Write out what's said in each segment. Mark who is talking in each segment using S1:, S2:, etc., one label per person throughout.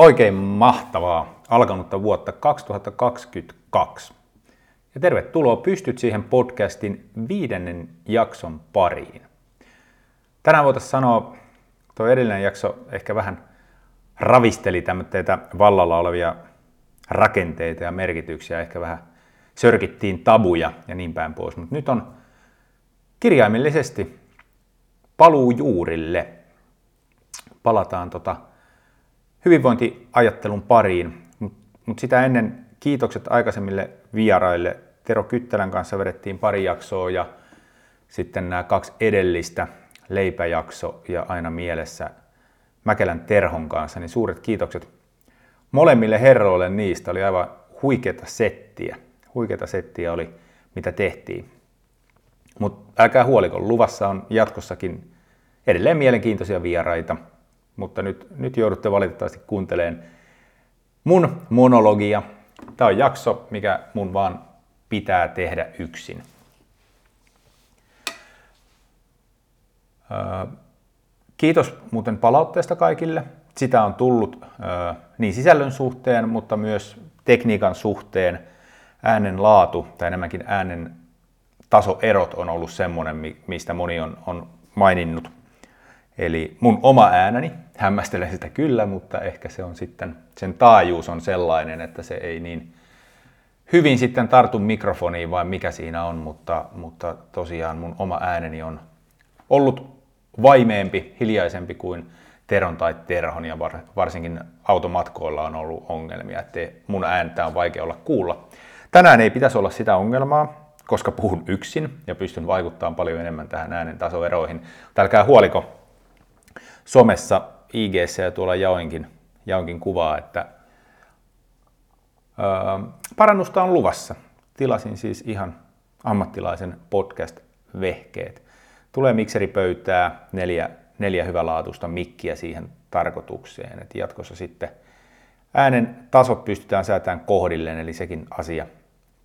S1: Oikein mahtavaa alkanutta vuotta 2022. Ja tervetuloa Pystyt siihen podcastin viidennen jakson pariin. Tänään voitaisiin sanoa, tuo edellinen jakso ehkä vähän ravisteli tämmöitä vallalla olevia rakenteita ja merkityksiä, ehkä vähän sörkittiin tabuja ja niin päin pois, mutta nyt on kirjaimellisesti paluu juurille. Palataan tota hyvinvointiajattelun pariin, mutta sitä ennen kiitokset aikaisemmille vieraille. Tero Kyttälän kanssa vedettiin pari jaksoa ja sitten nämä kaksi edellistä, leipäjakso ja aina mielessä Mäkelän Terhon kanssa, niin suuret kiitokset molemmille herroille niistä. Oli aivan huikeata settiä. Huikeata settiä oli, mitä tehtiin. Mutta älkää huoliko, luvassa on jatkossakin edelleen mielenkiintoisia vieraita – mutta nyt, nyt joudutte valitettavasti kuuntelemaan mun monologia. Tämä on jakso, mikä mun vaan pitää tehdä yksin. Kiitos muuten palautteesta kaikille. Sitä on tullut niin sisällön suhteen, mutta myös tekniikan suhteen. Äänen laatu tai enemmänkin äänen tasoerot on ollut semmoinen, mistä moni on, on maininnut Eli mun oma ääneni, hämmästelen sitä kyllä, mutta ehkä se on sitten, sen taajuus on sellainen, että se ei niin hyvin sitten tartu mikrofoniin, vai mikä siinä on, mutta, mutta tosiaan mun oma ääneni on ollut vaimeempi, hiljaisempi kuin Teron tai Terhon, ja varsinkin automatkoilla on ollut ongelmia, että mun ääntä on vaikea olla kuulla. Tänään ei pitäisi olla sitä ongelmaa, koska puhun yksin ja pystyn vaikuttamaan paljon enemmän tähän äänen tasoeroihin. Älkää huoliko, somessa, ig ja tuolla jaoinkin, jaoinkin kuvaa, että öö, parannusta on luvassa. Tilasin siis ihan ammattilaisen podcast-vehkeet. Tulee mikseripöytää, neljä, neljä hyvälaatuista mikkiä siihen tarkoitukseen. Et jatkossa sitten äänen tasot pystytään säätämään kohdilleen, eli sekin asia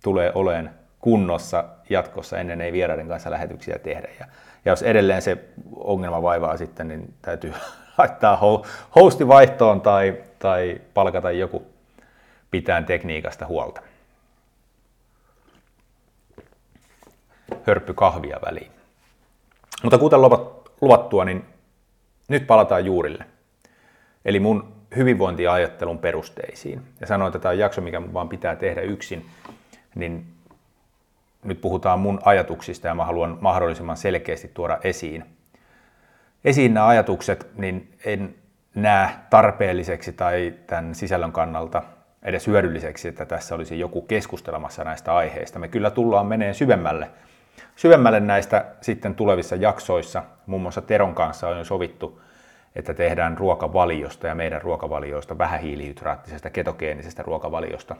S1: tulee oleen kunnossa jatkossa ennen ei vieraiden kanssa lähetyksiä tehdä. Ja ja jos edelleen se ongelma vaivaa sitten, niin täytyy laittaa hosti vaihtoon tai, tai palkata joku pitään tekniikasta huolta. Hörppy kahvia väliin. Mutta kuten luvattua, niin nyt palataan juurille. Eli mun hyvinvointiajattelun perusteisiin. Ja sanoin, että tämä on jakso, mikä vaan pitää tehdä yksin, niin nyt puhutaan mun ajatuksista ja mä haluan mahdollisimman selkeästi tuoda esiin. Esiin nämä ajatukset, niin en näe tarpeelliseksi tai tämän sisällön kannalta edes hyödylliseksi, että tässä olisi joku keskustelemassa näistä aiheista. Me kyllä tullaan meneen syvemmälle, syvemmälle näistä sitten tulevissa jaksoissa. Muun muassa Teron kanssa on jo sovittu, että tehdään ruokavaliosta ja meidän ruokavalioista vähähiilihydraattisesta ketogeenisestä ruokavaliosta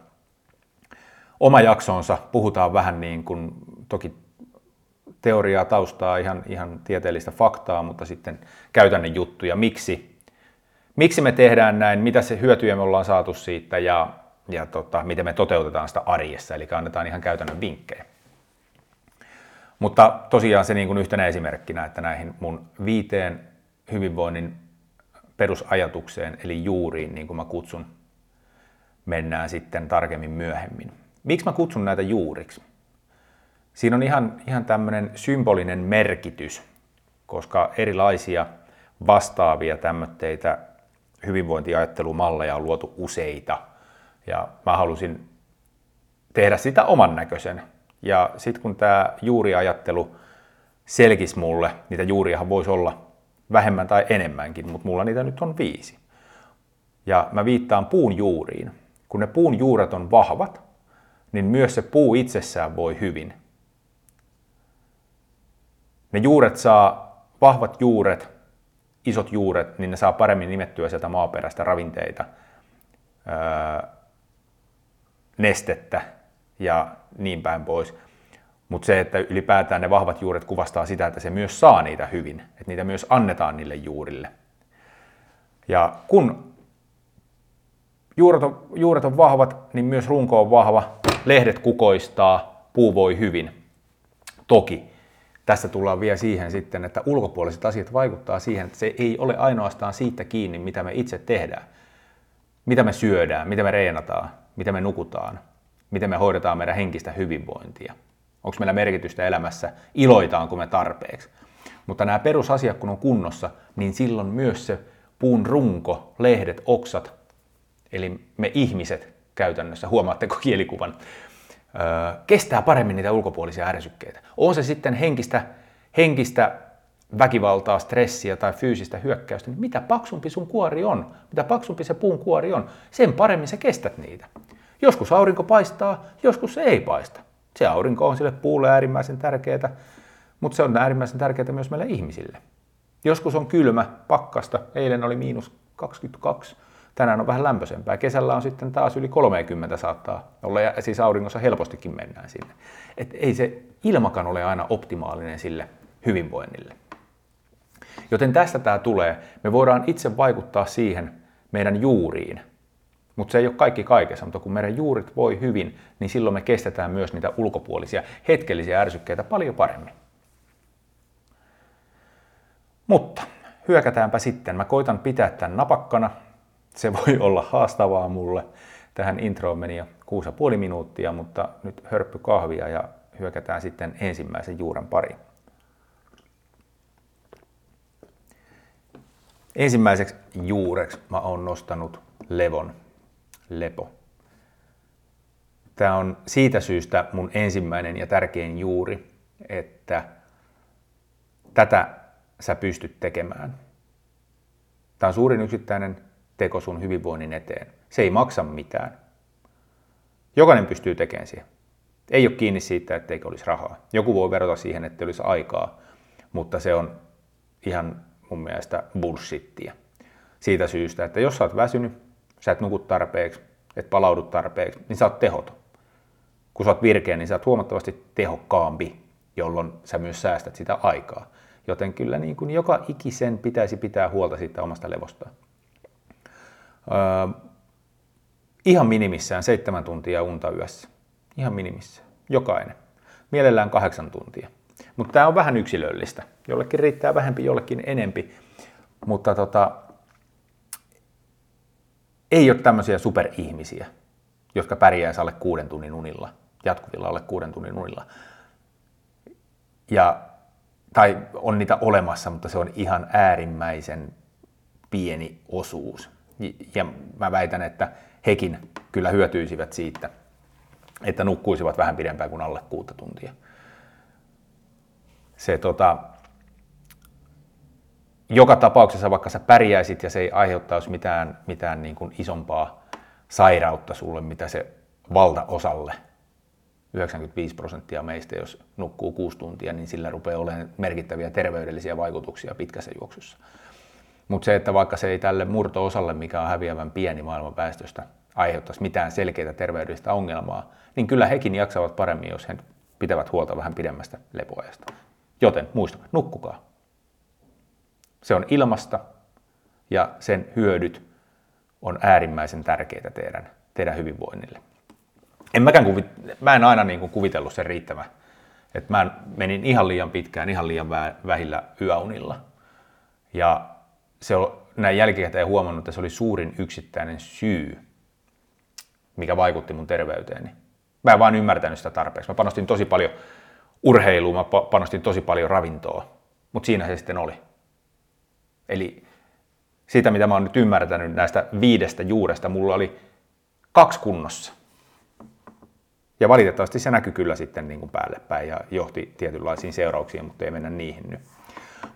S1: oma jaksonsa, puhutaan vähän niin kuin, toki teoriaa taustaa, ihan, ihan tieteellistä faktaa, mutta sitten käytännön juttuja, miksi, miksi me tehdään näin, mitä se hyötyjä me ollaan saatu siitä? Ja, ja tota, miten me toteutetaan sitä arjessa, eli annetaan ihan käytännön vinkkejä. Mutta tosiaan se niin kuin yhtenä esimerkkinä, että näihin mun viiteen hyvinvoinnin perusajatukseen, eli juuriin, niin kuin mä kutsun, mennään sitten tarkemmin myöhemmin. Miksi mä kutsun näitä juuriksi? Siinä on ihan, ihan tämmöinen symbolinen merkitys, koska erilaisia vastaavia tämmöitä hyvinvointiajattelumalleja on luotu useita. Ja mä halusin tehdä sitä oman näköisen. Ja sitten kun tämä juuriajattelu selkisi mulle, niitä juuriahan voisi olla vähemmän tai enemmänkin, mutta mulla niitä nyt on viisi. Ja mä viittaan puun juuriin. Kun ne puun juuret on vahvat, niin myös se puu itsessään voi hyvin. Ne juuret saa, vahvat juuret, isot juuret, niin ne saa paremmin nimettyä sieltä maaperästä ravinteita, öö, nestettä ja niin päin pois. Mutta se, että ylipäätään ne vahvat juuret kuvastaa sitä, että se myös saa niitä hyvin, että niitä myös annetaan niille juurille. Ja kun juuret on, juuret on vahvat, niin myös runko on vahva, lehdet kukoistaa, puu voi hyvin. Toki tässä tullaan vielä siihen sitten, että ulkopuoliset asiat vaikuttaa siihen, että se ei ole ainoastaan siitä kiinni, mitä me itse tehdään. mitä me syödään, mitä me reenataan, mitä me nukutaan, miten me hoidetaan meidän henkistä hyvinvointia. Onko meillä merkitystä elämässä, iloitaanko me tarpeeksi. Mutta nämä perusasiat kun on kunnossa, niin silloin myös se puun runko, lehdet, oksat, eli me ihmiset käytännössä, huomaatteko kielikuvan, kestää paremmin niitä ulkopuolisia ärsykkeitä. On se sitten henkistä, henkistä väkivaltaa, stressiä tai fyysistä hyökkäystä, niin mitä paksumpi sun kuori on, mitä paksumpi se puun kuori on, sen paremmin sä kestät niitä. Joskus aurinko paistaa, joskus se ei paista. Se aurinko on sille puulle äärimmäisen tärkeää, mutta se on äärimmäisen tärkeää myös meille ihmisille. Joskus on kylmä, pakkasta, eilen oli miinus 22, tänään on vähän lämpöisempää. Kesällä on sitten taas yli 30 saattaa olla, ja siis auringossa helpostikin mennään sinne. Et ei se ilmakan ole aina optimaalinen sille hyvinvoinnille. Joten tästä tämä tulee. Me voidaan itse vaikuttaa siihen meidän juuriin, mutta se ei ole kaikki kaikessa, mutta kun meidän juurit voi hyvin, niin silloin me kestetään myös niitä ulkopuolisia hetkellisiä ärsykkeitä paljon paremmin. Mutta hyökätäänpä sitten. Mä koitan pitää tämän napakkana. Se voi olla haastavaa mulle. Tähän introon meni jo 6,5 minuuttia, mutta nyt hörppy kahvia ja hyökätään sitten ensimmäisen juuren pariin. Ensimmäiseksi juureksi mä oon nostanut levon, lepo. Tämä on siitä syystä mun ensimmäinen ja tärkein juuri, että tätä sä pystyt tekemään. Tämä on suurin yksittäinen teko sun hyvinvoinnin eteen. Se ei maksa mitään. Jokainen pystyy tekemään siihen. Ei ole kiinni siitä, etteikö olisi rahaa. Joku voi verrata siihen, että olisi aikaa, mutta se on ihan mun mielestä bullshittia. Siitä syystä, että jos sä oot väsynyt, sä et nuku tarpeeksi, et palaudu tarpeeksi, niin sä oot tehoton. Kun sä oot virkeä, niin sä oot huomattavasti tehokkaampi, jolloin sä myös säästät sitä aikaa. Joten kyllä niin kuin joka ikisen pitäisi pitää huolta siitä omasta levostaan. Ihan minimissään seitsemän tuntia unta yössä. Ihan minimissään. Jokainen. Mielellään kahdeksan tuntia. Mutta tämä on vähän yksilöllistä. Jollekin riittää vähempi, jollekin enempi. Mutta tota, ei ole tämmöisiä superihmisiä, jotka pärjäisi alle kuuden tunnin unilla, jatkuvilla alle kuuden tunnin unilla. Ja, tai on niitä olemassa, mutta se on ihan äärimmäisen pieni osuus. Ja mä väitän, että hekin kyllä hyötyisivät siitä, että nukkuisivat vähän pidempään kuin alle kuutta tuntia se tota, joka tapauksessa, vaikka sä pärjäisit ja se ei aiheuttaisi mitään, mitään niin kuin isompaa sairautta sulle, mitä se valtaosalle, 95 prosenttia meistä, jos nukkuu kuusi tuntia, niin sillä rupeaa olemaan merkittäviä terveydellisiä vaikutuksia pitkässä juoksussa. Mutta se, että vaikka se ei tälle murto-osalle, mikä on häviävän pieni maailman väestöstä, aiheuttaisi mitään selkeää terveydellistä ongelmaa, niin kyllä hekin jaksavat paremmin, jos he pitävät huolta vähän pidemmästä lepoajasta. Joten muista, nukkukaa. Se on ilmasta ja sen hyödyt on äärimmäisen tärkeitä teidän, teidän hyvinvoinnille. En mäkään kuvit, mä en aina niin kuin kuvitellut sen riittävä. Että mä menin ihan liian pitkään, ihan liian vähillä yöunilla. Ja se on näin jälkikäteen huomannut, että se oli suurin yksittäinen syy, mikä vaikutti mun terveyteeni. Mä en vaan ymmärtänyt sitä tarpeeksi. Mä panostin tosi paljon urheiluun mä panostin tosi paljon ravintoa, mutta siinä se sitten oli. Eli siitä, mitä mä oon nyt ymmärtänyt näistä viidestä juuresta, mulla oli kaksi kunnossa. Ja valitettavasti se näkyy kyllä sitten niin kuin päälle päin ja johti tietynlaisiin seurauksiin, mutta ei mennä niihin nyt.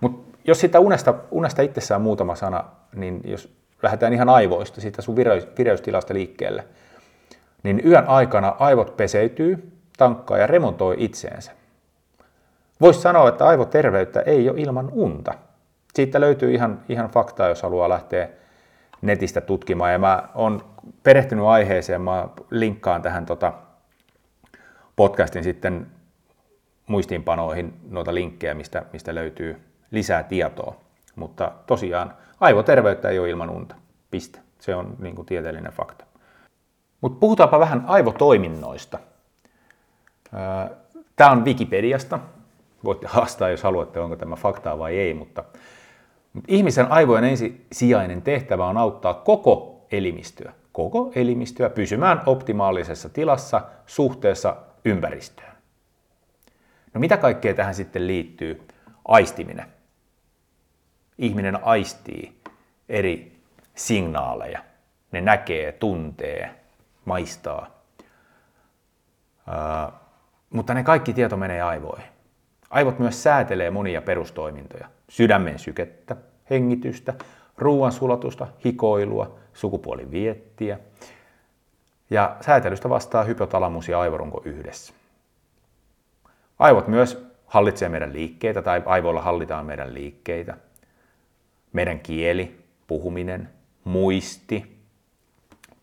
S1: Mutta jos sitä unesta, unesta itsessään muutama sana, niin jos lähdetään ihan aivoista, siitä sun vireys, vireystilasta liikkeelle, niin yön aikana aivot peseytyy, tankkaa ja remontoi itseensä. Voisi sanoa, että aivoterveyttä ei ole ilman unta. Siitä löytyy ihan, ihan faktaa, jos haluaa lähteä netistä tutkimaan. Ja mä oon perehtynyt aiheeseen, mä linkkaan tähän tota podcastin sitten muistiinpanoihin noita linkkejä, mistä, mistä löytyy lisää tietoa. Mutta tosiaan aivoterveyttä ei ole ilman unta. Piste. Se on niin kuin tieteellinen fakta. Mutta puhutaanpa vähän aivotoiminnoista. Tämä on Wikipediasta voitte haastaa, jos haluatte, onko tämä faktaa vai ei, mutta, mutta ihmisen aivojen ensisijainen tehtävä on auttaa koko elimistöä, koko elimistöä pysymään optimaalisessa tilassa suhteessa ympäristöön. No mitä kaikkea tähän sitten liittyy? Aistiminen. Ihminen aistii eri signaaleja. Ne näkee, tuntee, maistaa. Uh, mutta ne kaikki tieto menee aivoihin. Aivot myös säätelee monia perustoimintoja. Sydämen sykettä, hengitystä, ruoansulatusta, hikoilua, sukupuoliviettiä. Ja säätelystä vastaa hypotalamus ja aivorunko yhdessä. Aivot myös hallitsee meidän liikkeitä tai aivoilla hallitaan meidän liikkeitä. Meidän kieli, puhuminen, muisti,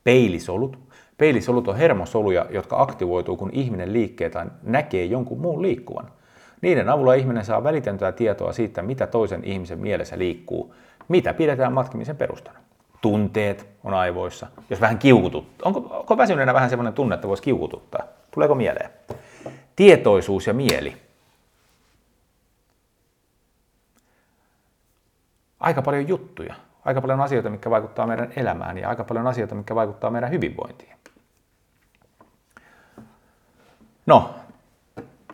S1: peilisolut. Peilisolut on hermosoluja, jotka aktivoituu, kun ihminen liikkee tai näkee jonkun muun liikkuvan. Niiden avulla ihminen saa välitöntä tietoa siitä, mitä toisen ihmisen mielessä liikkuu, mitä pidetään matkimisen perustana. Tunteet on aivoissa. Jos vähän kiukutut, onko, onko väsyneenä vähän sellainen tunne, että voisi kiukututtaa? Tuleeko mieleen? Tietoisuus ja mieli. Aika paljon juttuja, aika paljon asioita, mitkä vaikuttaa meidän elämään ja aika paljon asioita, mitkä vaikuttaa meidän hyvinvointiin. No,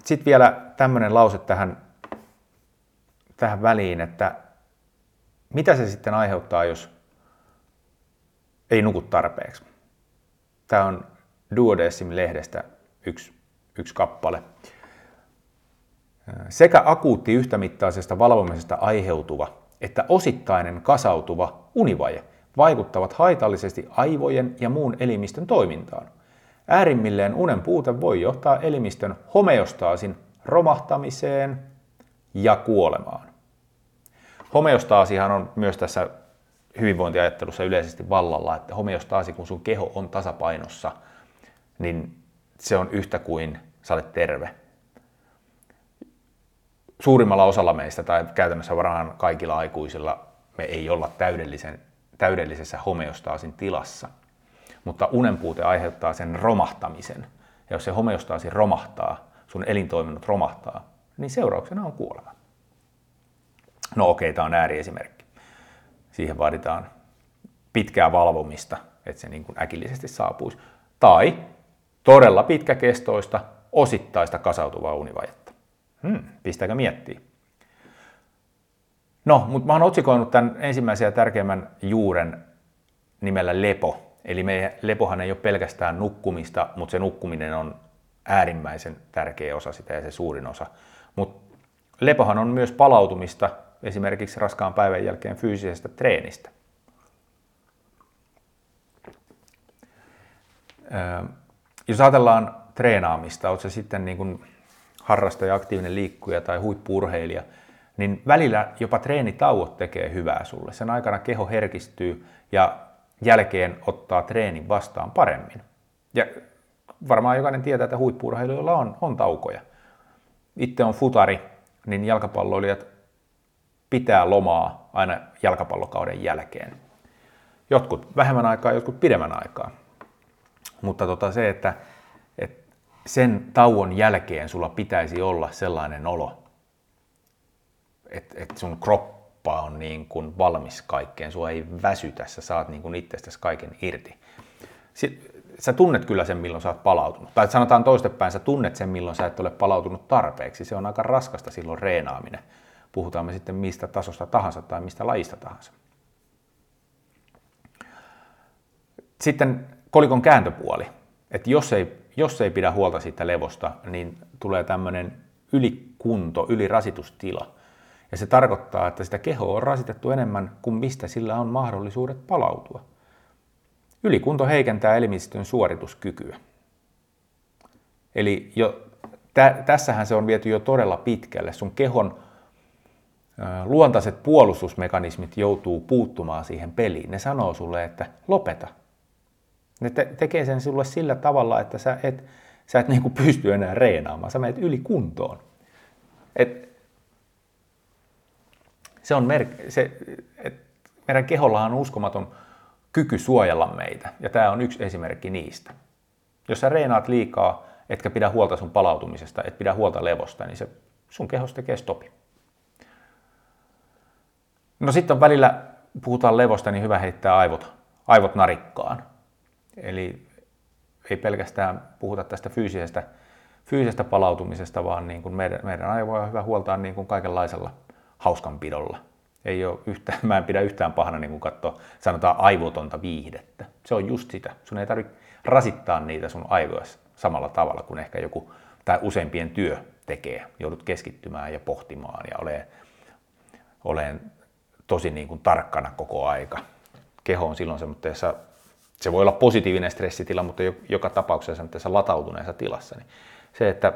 S1: sitten vielä tämmöinen lause tähän, tähän väliin, että mitä se sitten aiheuttaa, jos ei nuku tarpeeksi? Tämä on Duodecim-lehdestä yksi, yksi kappale. Sekä akuutti yhtämittaisesta valvomisesta aiheutuva että osittainen kasautuva univaje vaikuttavat haitallisesti aivojen ja muun elimistön toimintaan. Äärimmilleen unen puute voi johtaa elimistön homeostaasin romahtamiseen ja kuolemaan. Homeostaasihan on myös tässä hyvinvointiajattelussa yleisesti vallalla, että homeostaasi, kun sun keho on tasapainossa, niin se on yhtä kuin sä olet terve. Suurimmalla osalla meistä, tai käytännössä varmaan kaikilla aikuisilla, me ei olla täydellisen, täydellisessä homeostaasin tilassa. Mutta unenpuute aiheuttaa sen romahtamisen. Ja jos se homeostaasi romahtaa, sun elintoiminnot romahtaa, niin seurauksena on kuolema. No okei, okay, tämä on ääriesimerkki. Siihen vaaditaan pitkää valvomista, että se niin kuin äkillisesti saapuisi. Tai todella pitkäkestoista, osittaista kasautuvaa univajetta. Hmm, pistääkö miettiä? No, mutta mä oon otsikoinut tämän ensimmäisen ja tärkeimmän juuren nimellä lepo. Eli meidän lepohan ei ole pelkästään nukkumista, mutta se nukkuminen on äärimmäisen tärkeä osa sitä ja se suurin osa. Mutta lepohan on myös palautumista esimerkiksi raskaan päivän jälkeen fyysisestä treenistä. Jos ajatellaan treenaamista, olet se sitten niin kuin harrastaja, aktiivinen liikkuja tai huippurheilija, niin välillä jopa treenitauot tekee hyvää sulle. Sen aikana keho herkistyy ja jälkeen ottaa treenin vastaan paremmin. Ja varmaan jokainen tietää, että huippurheilijoilla on, on taukoja. Itse on futari, niin jalkapalloilijat pitää lomaa aina jalkapallokauden jälkeen. Jotkut vähemmän aikaa, jotkut pidemmän aikaa. Mutta tota se, että, sen tauon jälkeen sulla pitäisi olla sellainen olo, että, että sun kroppa on niin kuin valmis kaikkeen, sua ei väsytä, sä saat niin kuin itsestäsi kaiken irti. Sä tunnet kyllä sen, milloin sä oot palautunut. Tai sanotaan toistepäin, sä tunnet sen, milloin sä et ole palautunut tarpeeksi. Se on aika raskasta silloin reenaaminen puhutaan me sitten mistä tasosta tahansa tai mistä lajista tahansa. Sitten kolikon kääntöpuoli, että jos ei, jos ei pidä huolta siitä levosta, niin tulee tämmöinen ylikunto, ylirasitustila. Ja se tarkoittaa, että sitä kehoa on rasitettu enemmän kuin mistä sillä on mahdollisuudet palautua. Ylikunto heikentää elimistön suorituskykyä. Eli jo, tä, tässähän se on viety jo todella pitkälle. Sun kehon luontaiset puolustusmekanismit joutuu puuttumaan siihen peliin. Ne sanoo sulle, että lopeta. Ne te- tekee sen sulle sillä tavalla, että sä et, sä et niinku pysty enää reenaamaan. Sä menet yli kuntoon. Et, se on mer- se, et meidän keholla on uskomaton kyky suojella meitä, ja tämä on yksi esimerkki niistä. Jos sä reenaat liikaa, etkä pidä huolta sun palautumisesta, et pidä huolta levosta, niin se sun kehos tekee stopi. No sitten on välillä, puhutaan levosta, niin hyvä heittää aivot, aivot narikkaan. Eli ei pelkästään puhuta tästä fyysisestä, fyysisestä palautumisesta, vaan niin kuin meidän, meidän aivoja on hyvä huoltaa niin kuin kaikenlaisella hauskanpidolla. Ei ole yhtään, mä en pidä yhtään pahana niin kuin katsoa, sanotaan aivotonta viihdettä. Se on just sitä. Sun ei tarvitse rasittaa niitä sun aivoja samalla tavalla kuin ehkä joku tai useimpien työ tekee. Joudut keskittymään ja pohtimaan ja olemaan, olen tosi niin kuin tarkkana koko aika. Keho on silloin semmoisessa, se voi olla positiivinen stressitila, mutta joka tapauksessa semmoisessa latautuneessa tilassa. Niin se, että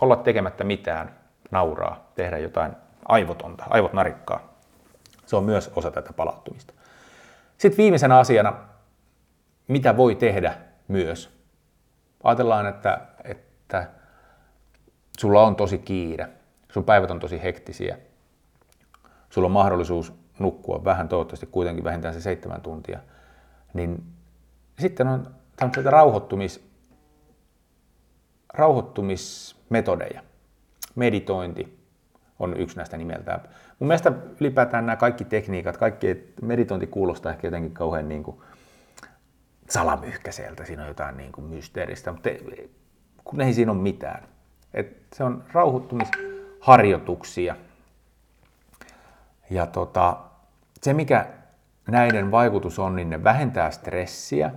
S1: olla tekemättä mitään, nauraa, tehdä jotain aivotonta, aivot narikkaa, se on myös osa tätä palauttumista. Sitten viimeisenä asiana, mitä voi tehdä myös. Ajatellaan, että, että sulla on tosi kiire, sun päivät on tosi hektisiä, sulla on mahdollisuus nukkua vähän, toivottavasti kuitenkin vähintään se seitsemän tuntia, niin sitten on tämmöisiä rauhoittumis, rauhoittumismetodeja. Meditointi on yksi näistä nimeltään. Mun mielestä ylipäätään nämä kaikki tekniikat, kaikki meditointi kuulostaa ehkä jotenkin kauhean niin kuin salamyhkäiseltä, siinä on jotain niin kuin mysteeristä, mutta kun ei siinä ole mitään. Et se on rauhoittumisharjoituksia. Ja tota, se, mikä näiden vaikutus on, niin ne vähentää stressiä,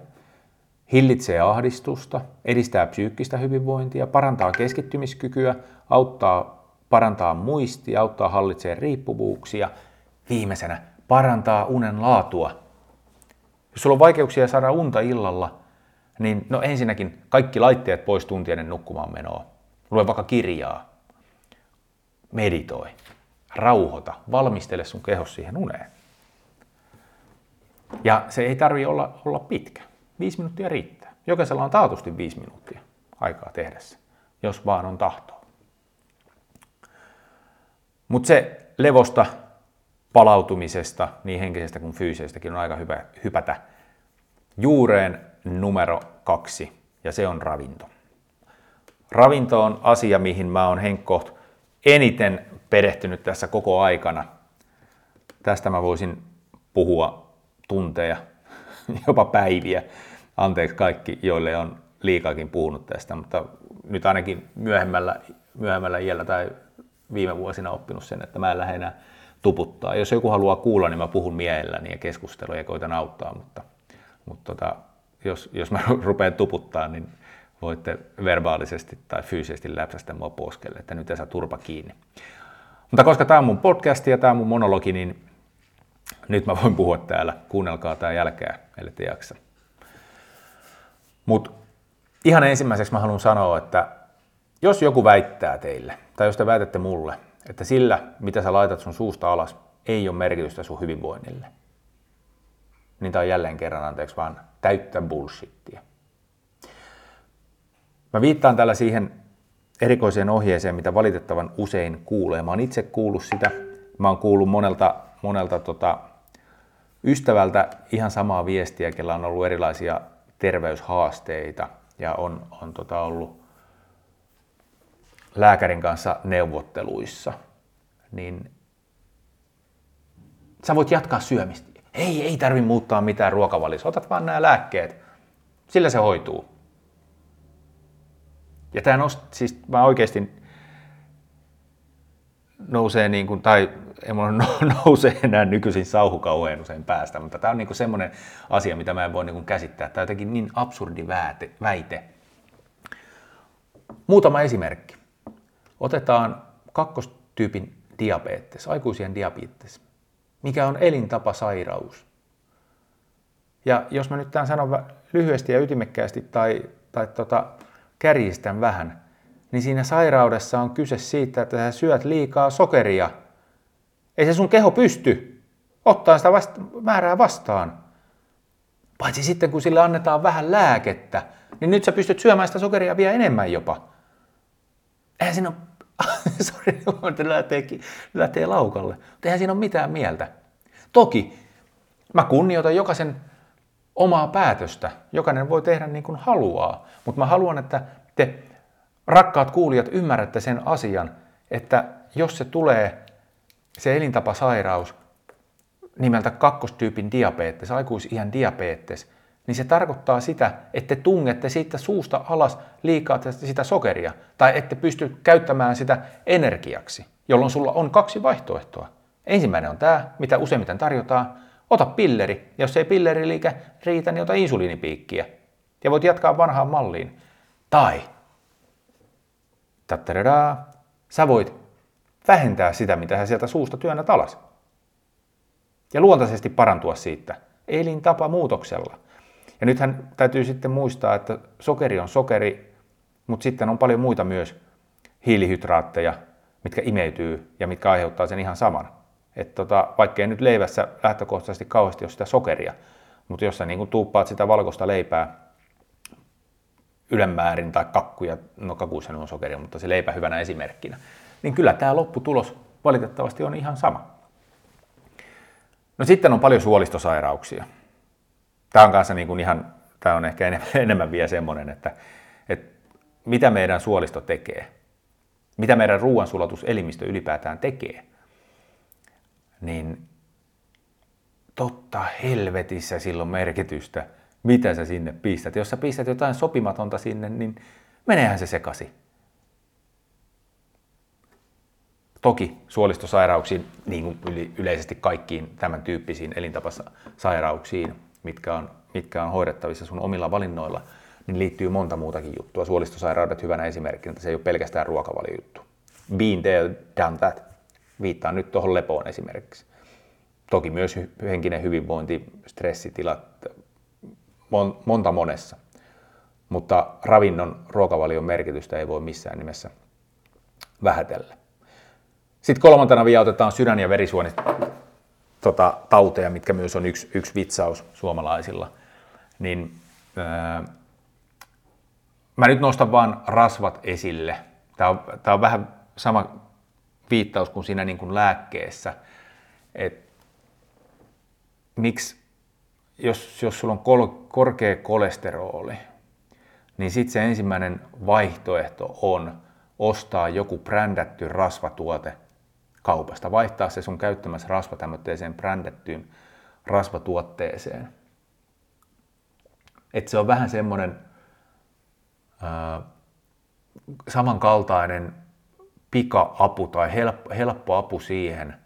S1: hillitsee ahdistusta, edistää psyykkistä hyvinvointia, parantaa keskittymiskykyä, auttaa parantaa muistia, auttaa hallitsee riippuvuuksia, viimeisenä parantaa unen laatua. Jos sulla on vaikeuksia saada unta illalla, niin no ensinnäkin kaikki laitteet pois tuntien nukkumaan menoa. Lue vaikka kirjaa. Meditoi. Rauhoita. Valmistele sun kehos siihen uneen. Ja se ei tarvi olla, olla pitkä. Viisi minuuttia riittää. Jokaisella on taatusti viisi minuuttia aikaa tehdä se, jos vaan on tahtoa. Mutta se levosta, palautumisesta, niin henkisestä kuin fyysisestäkin on aika hyvä hypätä juureen numero kaksi, ja se on ravinto. Ravinto on asia, mihin mä oon Henkko eniten perehtynyt tässä koko aikana. Tästä mä voisin puhua tunteja, jopa päiviä. Anteeksi kaikki, joille on liikaakin puhunut tästä, mutta nyt ainakin myöhemmällä, myöhemmällä iällä tai viime vuosina oppinut sen, että mä en lähde enää tuputtaa. Jos joku haluaa kuulla, niin mä puhun mielelläni ja keskustelua ja koitan auttaa, mutta, mutta tota, jos, jos mä rupean tuputtaa, niin voitte verbaalisesti tai fyysisesti läpsästä mua poskelle, että nyt ei saa turpa kiinni. Mutta koska tämä on mun podcast ja tämä on mun monologi, niin nyt mä voin puhua täällä. Kuunnelkaa tämä jälkeä, ellei te jaksa. Mutta ihan ensimmäiseksi mä haluan sanoa, että jos joku väittää teille, tai jos te väitätte mulle, että sillä, mitä sä laitat sun suusta alas, ei ole merkitystä sun hyvinvoinnille, niin tämä on jälleen kerran, anteeksi vaan, täyttä bullshittia. Mä viittaan tällä siihen erikoiseen ohjeeseen, mitä valitettavan usein kuulee. Mä oon itse kuullut sitä. Mä oon kuullut monelta, monelta tota, ystävältä ihan samaa viestiä, kellä on ollut erilaisia terveyshaasteita ja on, on tota ollut lääkärin kanssa neuvotteluissa, niin sä voit jatkaa syömistä. Ei, ei tarvi muuttaa mitään ruokavaliossa. Otat vaan nämä lääkkeet. Sillä se hoituu. Ja tämä nost, siis mä oikeasti nousee niin kuin, tai ei mulla nousee enää nykyisin sauhu kauhean usein päästä, mutta tämä on niin kuin semmoinen asia, mitä mä en voi niin kuin käsittää. Tämä on jotenkin niin absurdi väite. Muutama esimerkki. Otetaan kakkostyypin diabetes, aikuisien diabetes, mikä on elintapasairaus. Ja jos mä nyt tämän sanon lyhyesti ja ytimekkäästi tai, tai tota, kärjistän vähän, niin siinä sairaudessa on kyse siitä, että sä syöt liikaa sokeria. Ei se sun keho pysty ottaa sitä vasta- määrää vastaan. Paitsi sitten, kun sille annetaan vähän lääkettä, niin nyt sä pystyt syömään sitä sokeria vielä enemmän jopa. Eihän siinä ole, sori, lähtee, lähtee laukalle. Mutta eihän siinä ole mitään mieltä. Toki mä kunnioitan jokaisen omaa päätöstä. Jokainen voi tehdä niin kuin haluaa, mutta mä haluan, että te rakkaat kuulijat ymmärrätte sen asian, että jos se tulee se elintapasairaus nimeltä kakkostyypin diabetes, aikuisiän diabetes, niin se tarkoittaa sitä, että te tungette siitä suusta alas liikaa sitä sokeria, tai ette pysty käyttämään sitä energiaksi, jolloin sulla on kaksi vaihtoehtoa. Ensimmäinen on tämä, mitä useimmiten tarjotaan, ota pilleri, ja jos ei pilleri liike riitä, niin ota insuliinipiikkiä, ja voit jatkaa vanhaan malliin. Tai, tattaradaa, sä voit vähentää sitä, mitä sä sieltä suusta työnnät alas. Ja luontaisesti parantua siitä elintapa muutoksella. Ja nythän täytyy sitten muistaa, että sokeri on sokeri, mutta sitten on paljon muita myös hiilihydraatteja, mitkä imeytyy ja mitkä aiheuttaa sen ihan saman. Että tota, vaikka ei nyt leivässä lähtökohtaisesti kauheasti ole sitä sokeria, mutta jos sä niin tuuppaat sitä valkoista leipää ylemmäärin tai kakkuja, no kakuissa on sokeria, mutta se leipä hyvänä esimerkkinä, niin kyllä tämä lopputulos valitettavasti on ihan sama. No sitten on paljon suolistosairauksia. Tämä on kanssa niin kuin ihan, tämä on ehkä enemmän, vielä semmoinen, että, että mitä meidän suolisto tekee, mitä meidän ruoansulatuselimistö ylipäätään tekee, niin totta helvetissä silloin merkitystä, mitä sä sinne pistät. Jos sä pistät jotain sopimatonta sinne, niin meneehän se sekasi. Toki suolistosairauksiin, niin kuin yleisesti kaikkiin tämän tyyppisiin elintapasairauksiin, mitkä on, mitkä on hoidettavissa sun omilla valinnoilla, niin liittyy monta muutakin juttua. Suolistosairaudet hyvänä esimerkkinä, että se ei ole pelkästään ruokavaliojuttu. Been there, done that. Viittaan nyt tuohon lepoon esimerkiksi. Toki myös henkinen hyvinvointi, stressitilat, monta monessa. Mutta ravinnon ruokavalion merkitystä ei voi missään nimessä vähätellä. Sitten kolmantena vielä otetaan sydän- ja verisuonit tota, tauteja, mitkä myös on yksi, yksi vitsaus suomalaisilla. Niin, ää, mä nyt nostan vaan rasvat esille. Tämä on, tää on vähän sama viittaus kuin siinä niin kuin lääkkeessä. Et, miksi, jos, jos sulla on kol, korkea kolesteroli, niin sitten se ensimmäinen vaihtoehto on ostaa joku brändätty rasvatuote – kaupasta, vaihtaa se sun käyttämässä rasva tämmöiseen brändettyyn rasvatuotteeseen. Että se on vähän semmoinen samankaltainen pika-apu tai helppo, helppo apu siihen,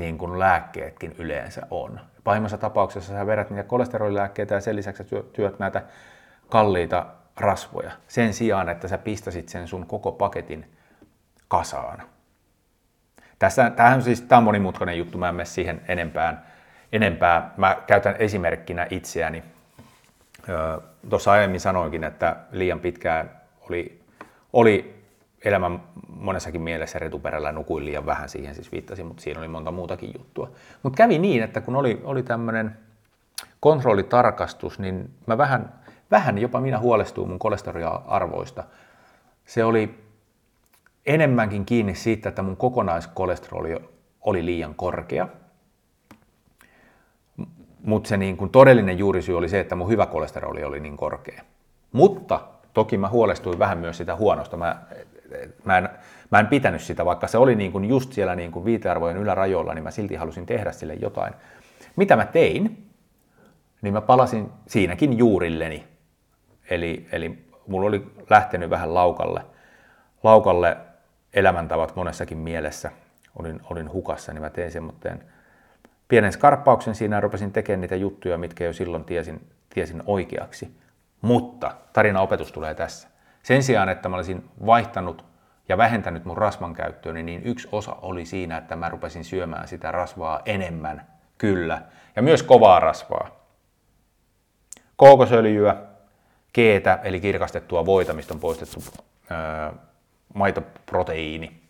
S1: niin kuin lääkkeetkin yleensä on. Pahimmassa tapauksessa sä vedät niitä kolesterolilääkkeitä ja sen lisäksi työt näitä kalliita rasvoja sen sijaan, että sä pistäisit sen sun koko paketin kasaan. Tässä, tämähän siis, tämä on monimutkainen juttu, mä en mene siihen enempään. enempää. Mä käytän esimerkkinä itseäni. Tuossa aiemmin sanoinkin, että liian pitkään oli, oli elämän monessakin mielessä retuperällä, nukuin liian vähän, siihen siis viittasin, mutta siinä oli monta muutakin juttua. Mutta kävi niin, että kun oli, oli tämmöinen kontrollitarkastus, niin mä vähän, vähän jopa minä huolestuin mun kolesteroliarvoista. Se oli enemmänkin kiinni siitä, että mun kokonaiskolesteroli oli liian korkea. Mutta se niin kuin todellinen juurisyy oli se, että mun hyvä kolesteroli oli niin korkea. Mutta toki mä huolestuin vähän myös sitä huonosta. Mä, mä, en, mä en pitänyt sitä, vaikka se oli niin kuin just siellä niin kuin viitearvojen ylärajoilla, niin mä silti halusin tehdä sille jotain. Mitä mä tein? Niin mä palasin siinäkin juurilleni. Eli, eli mulla oli lähtenyt vähän laukalle, laukalle elämäntavat monessakin mielessä. Olin, olin hukassa, niin mä tein semmoinen pienen skarppauksen siinä ja rupesin tekemään niitä juttuja, mitkä jo silloin tiesin, tiesin oikeaksi. Mutta tarina opetus tulee tässä. Sen sijaan, että mä olisin vaihtanut ja vähentänyt mun rasvan käyttöä, niin yksi osa oli siinä, että mä rupesin syömään sitä rasvaa enemmän, kyllä, ja myös kovaa rasvaa. Kookosöljyä, keetä, eli kirkastettua voita, mistä on poistettu maitoproteiini,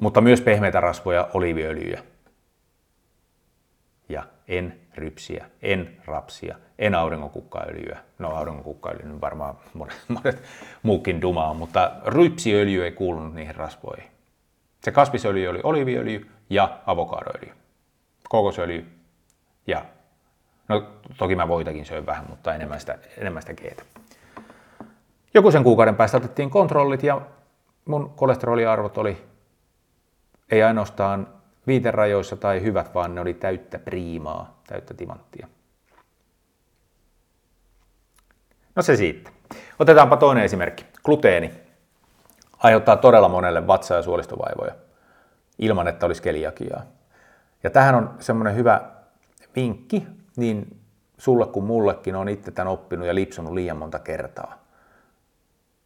S1: mutta myös pehmeitä rasvoja, oliiviöljyjä. Ja en rypsiä, en rapsia, en auringonkukkaöljyä. No auringonkukkaöljy nyt varmaan monet, monet muukin dumaa, mutta rypsiöljy ei kuulunut niihin rasvoihin. Se kasvisöljy oli oliiviöljy ja avokadoöljy. Kokosöljy ja No toki mä voitakin söin vähän, mutta enemmän sitä, enemmän sitä keetä. Joku sen kuukauden päästä otettiin kontrollit ja mun kolesteroliarvot oli ei ainoastaan viiterajoissa tai hyvät, vaan ne oli täyttä priimaa, täyttä timanttia. No se siitä. Otetaanpa toinen esimerkki. Gluteeni aiheuttaa todella monelle vatsa- ja suolistovaivoja ilman, että olisi keliakiaa. Ja tähän on semmoinen hyvä vinkki, niin sulle kuin mullekin on itse tämän oppinut ja lipsunut liian monta kertaa.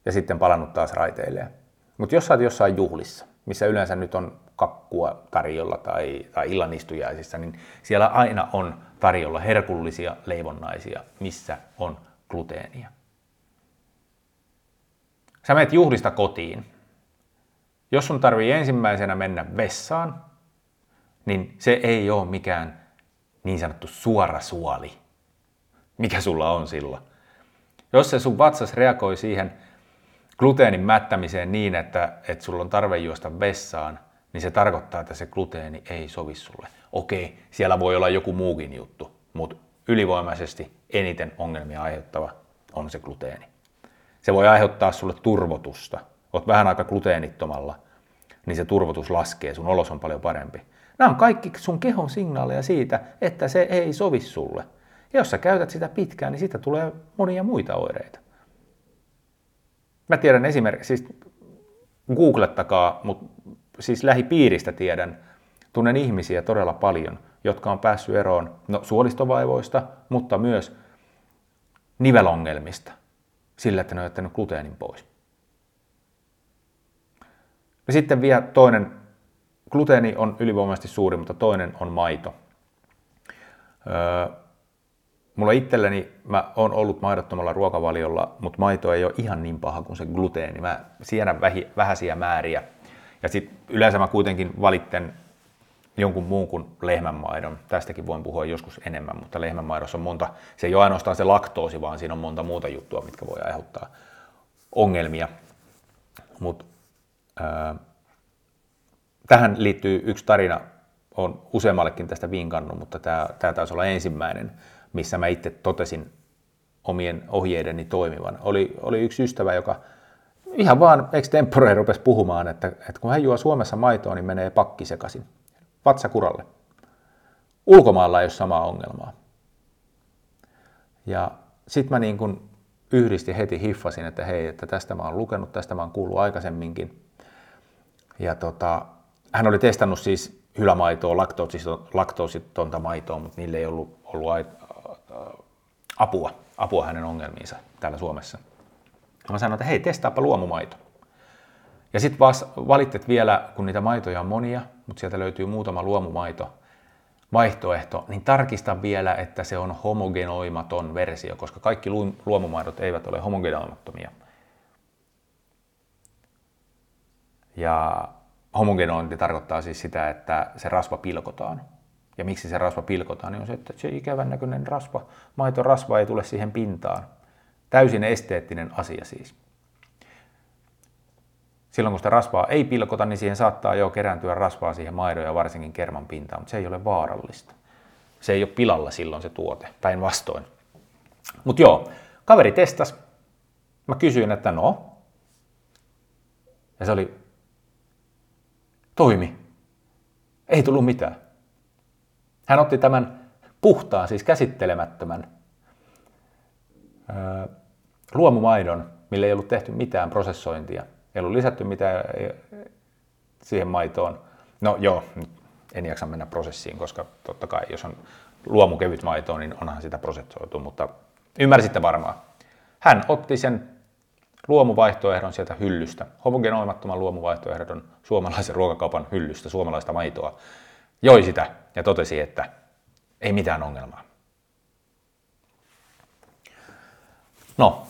S1: Ja sitten palannut taas raiteilleen. Mutta jos sä oot jossain juhlissa, missä yleensä nyt on kakkua tarjolla tai, tai illanistujaisissa, niin siellä aina on tarjolla herkullisia leivonnaisia, missä on gluteenia. Sä menet juhlista kotiin. Jos sun tarvii ensimmäisenä mennä vessaan, niin se ei ole mikään niin sanottu suora suoli, mikä sulla on silloin. Jos se sun vatsas reagoi siihen gluteenin mättämiseen niin, että, että sulla on tarve juosta vessaan, niin se tarkoittaa, että se gluteeni ei sovi sulle. Okei, siellä voi olla joku muukin juttu, mutta ylivoimaisesti eniten ongelmia aiheuttava on se gluteeni. Se voi aiheuttaa sulle turvotusta. Oot vähän aika gluteenittomalla, niin se turvotus laskee, sun olos on paljon parempi. Nämä on kaikki sun kehon signaaleja siitä, että se ei sovi sulle. Ja jos sä käytät sitä pitkään, niin siitä tulee monia muita oireita. Mä tiedän esimerkiksi, siis googlettakaa, mutta siis lähipiiristä tiedän, tunnen ihmisiä todella paljon, jotka on päässyt eroon no, suolistovaivoista, mutta myös nivelongelmista sillä, että ne on jättänyt gluteenin pois. Ja sitten vielä toinen, gluteeni on ylivoimaisesti suuri, mutta toinen on maito. Öö, mulla itselleni, mä oon ollut maidottomalla ruokavaliolla, mutta maito ei ole ihan niin paha kuin se gluteeni. Mä siedän vähäisiä määriä. Ja sitten yleensä mä kuitenkin valitten jonkun muun kuin lehmänmaidon. Tästäkin voin puhua joskus enemmän, mutta lehmänmaidossa on monta, se ei ole ainoastaan se laktoosi, vaan siinä on monta muuta juttua, mitkä voi aiheuttaa ongelmia. Mut, ää, tähän liittyy yksi tarina, on useammallekin tästä vinkannut, mutta tämä taisi olla ensimmäinen, missä mä itse totesin omien ohjeideni toimivan. Oli, oli yksi ystävä, joka ihan vaan extempore rupesi puhumaan, että, että kun hän juo Suomessa maitoa, niin menee pakki sekaisin vatsakuralle. Ulkomailla ei ole samaa ongelmaa. Ja sitten mä niin kun yhdistin heti, hiffasin, että hei, että tästä mä oon lukenut, tästä mä oon kuullut aikaisemminkin. Ja tota, hän oli testannut siis hylämaitoa, laktoositonta maitoa, mutta niille ei ollut, ollut apua, apua hänen ongelmiinsa täällä Suomessa. Mä sanoin, että hei, testaapa luomumaito. Ja sitten valittet vielä, kun niitä maitoja on monia, mutta sieltä löytyy muutama luomumaito vaihtoehto, niin tarkista vielä, että se on homogenoimaton versio, koska kaikki luomumaidot eivät ole homogenoimattomia. Ja homogenointi tarkoittaa siis sitä, että se rasva pilkotaan. Ja miksi se rasva pilkotaan, niin on se, että se ikävän näköinen rasva, maito rasva ei tule siihen pintaan. Täysin esteettinen asia siis silloin kun sitä rasvaa ei pilkota, niin siihen saattaa jo kerääntyä rasvaa siihen maidon ja varsinkin kerman pintaan, mutta se ei ole vaarallista. Se ei ole pilalla silloin se tuote, päinvastoin. Mutta joo, kaveri testas. Mä kysyin, että no. Ja se oli, toimi. Ei tullut mitään. Hän otti tämän puhtaan, siis käsittelemättömän luomumaidon, mille ei ollut tehty mitään prosessointia – ei ollut lisätty mitään siihen maitoon. No joo, en jaksa mennä prosessiin, koska totta kai jos on luomukevyt maito, niin onhan sitä prosessoitu, mutta ymmärsitte varmaan. Hän otti sen luomuvaihtoehdon sieltä hyllystä, homogenoimattoman luomuvaihtoehdon suomalaisen ruokakaupan hyllystä, suomalaista maitoa, joi sitä ja totesi, että ei mitään ongelmaa. No,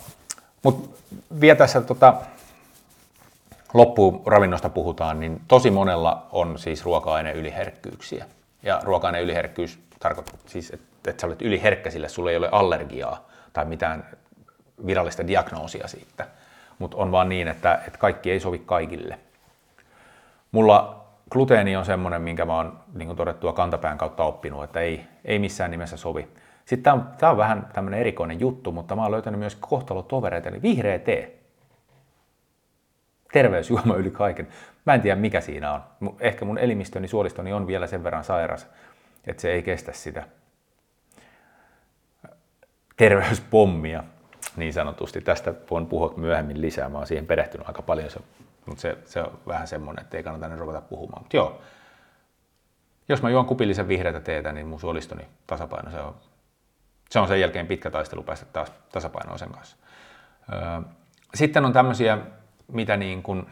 S1: mutta vielä tässä tota, loppuravinnosta puhutaan, niin tosi monella on siis ruoka-aineyliherkkyyksiä. Ja ruoka-aineyliherkkyys tarkoittaa siis, että, että sä olet yliherkkä sille, sulla ei ole allergiaa tai mitään virallista diagnoosia siitä. Mutta on vaan niin, että, että kaikki ei sovi kaikille. Mulla gluteeni on semmoinen, minkä mä oon niin todettua kantapään kautta oppinut, että ei, ei missään nimessä sovi. Sitten tämä on, tää on vähän tämmöinen erikoinen juttu, mutta mä oon löytänyt myös kohtalotovereita, eli vihreä tee terveysjuoma yli kaiken. Mä en tiedä mikä siinä on. Ehkä mun elimistöni, suolistoni on vielä sen verran sairas, että se ei kestä sitä terveyspommia. niin sanotusti. Tästä voin puhua myöhemmin lisää, mä oon siihen perehtynyt aika paljon, se, mutta se, se on vähän semmoinen, että ei kannata nyt ruveta puhumaan. Mutta joo, jos mä juon kupillisen vihreätä teetä, niin mun suolistoni tasapaino, se on, se on sen jälkeen pitkä taistelu päästä taas tasapainoon sen kanssa. Sitten on tämmöisiä, mitä niin kuin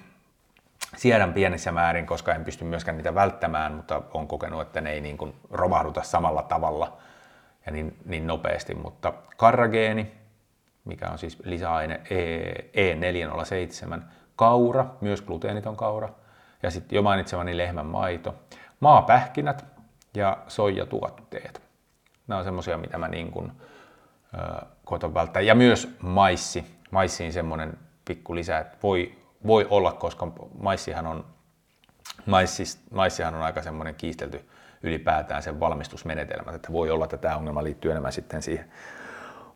S1: siedän pienessä määrin, koska en pysty myöskään niitä välttämään, mutta on kokenut, että ne ei niin kuin romahduta samalla tavalla ja niin, niin nopeasti. Mutta karrageeni, mikä on siis lisäaine E407, kaura, myös gluteeniton kaura, ja sitten jo mainitsemani lehmän maito, maapähkinät ja soijatuotteet. Nämä on semmoisia, mitä mä niin kuin, äh, koitan välttää. Ja myös maissi. Maissiin semmoinen pikku lisä, että voi, voi olla, koska maissihan on, maissis, maissihan on aika semmoinen kiistelty ylipäätään sen valmistusmenetelmät, että voi olla, että tämä ongelma liittyy enemmän sitten siihen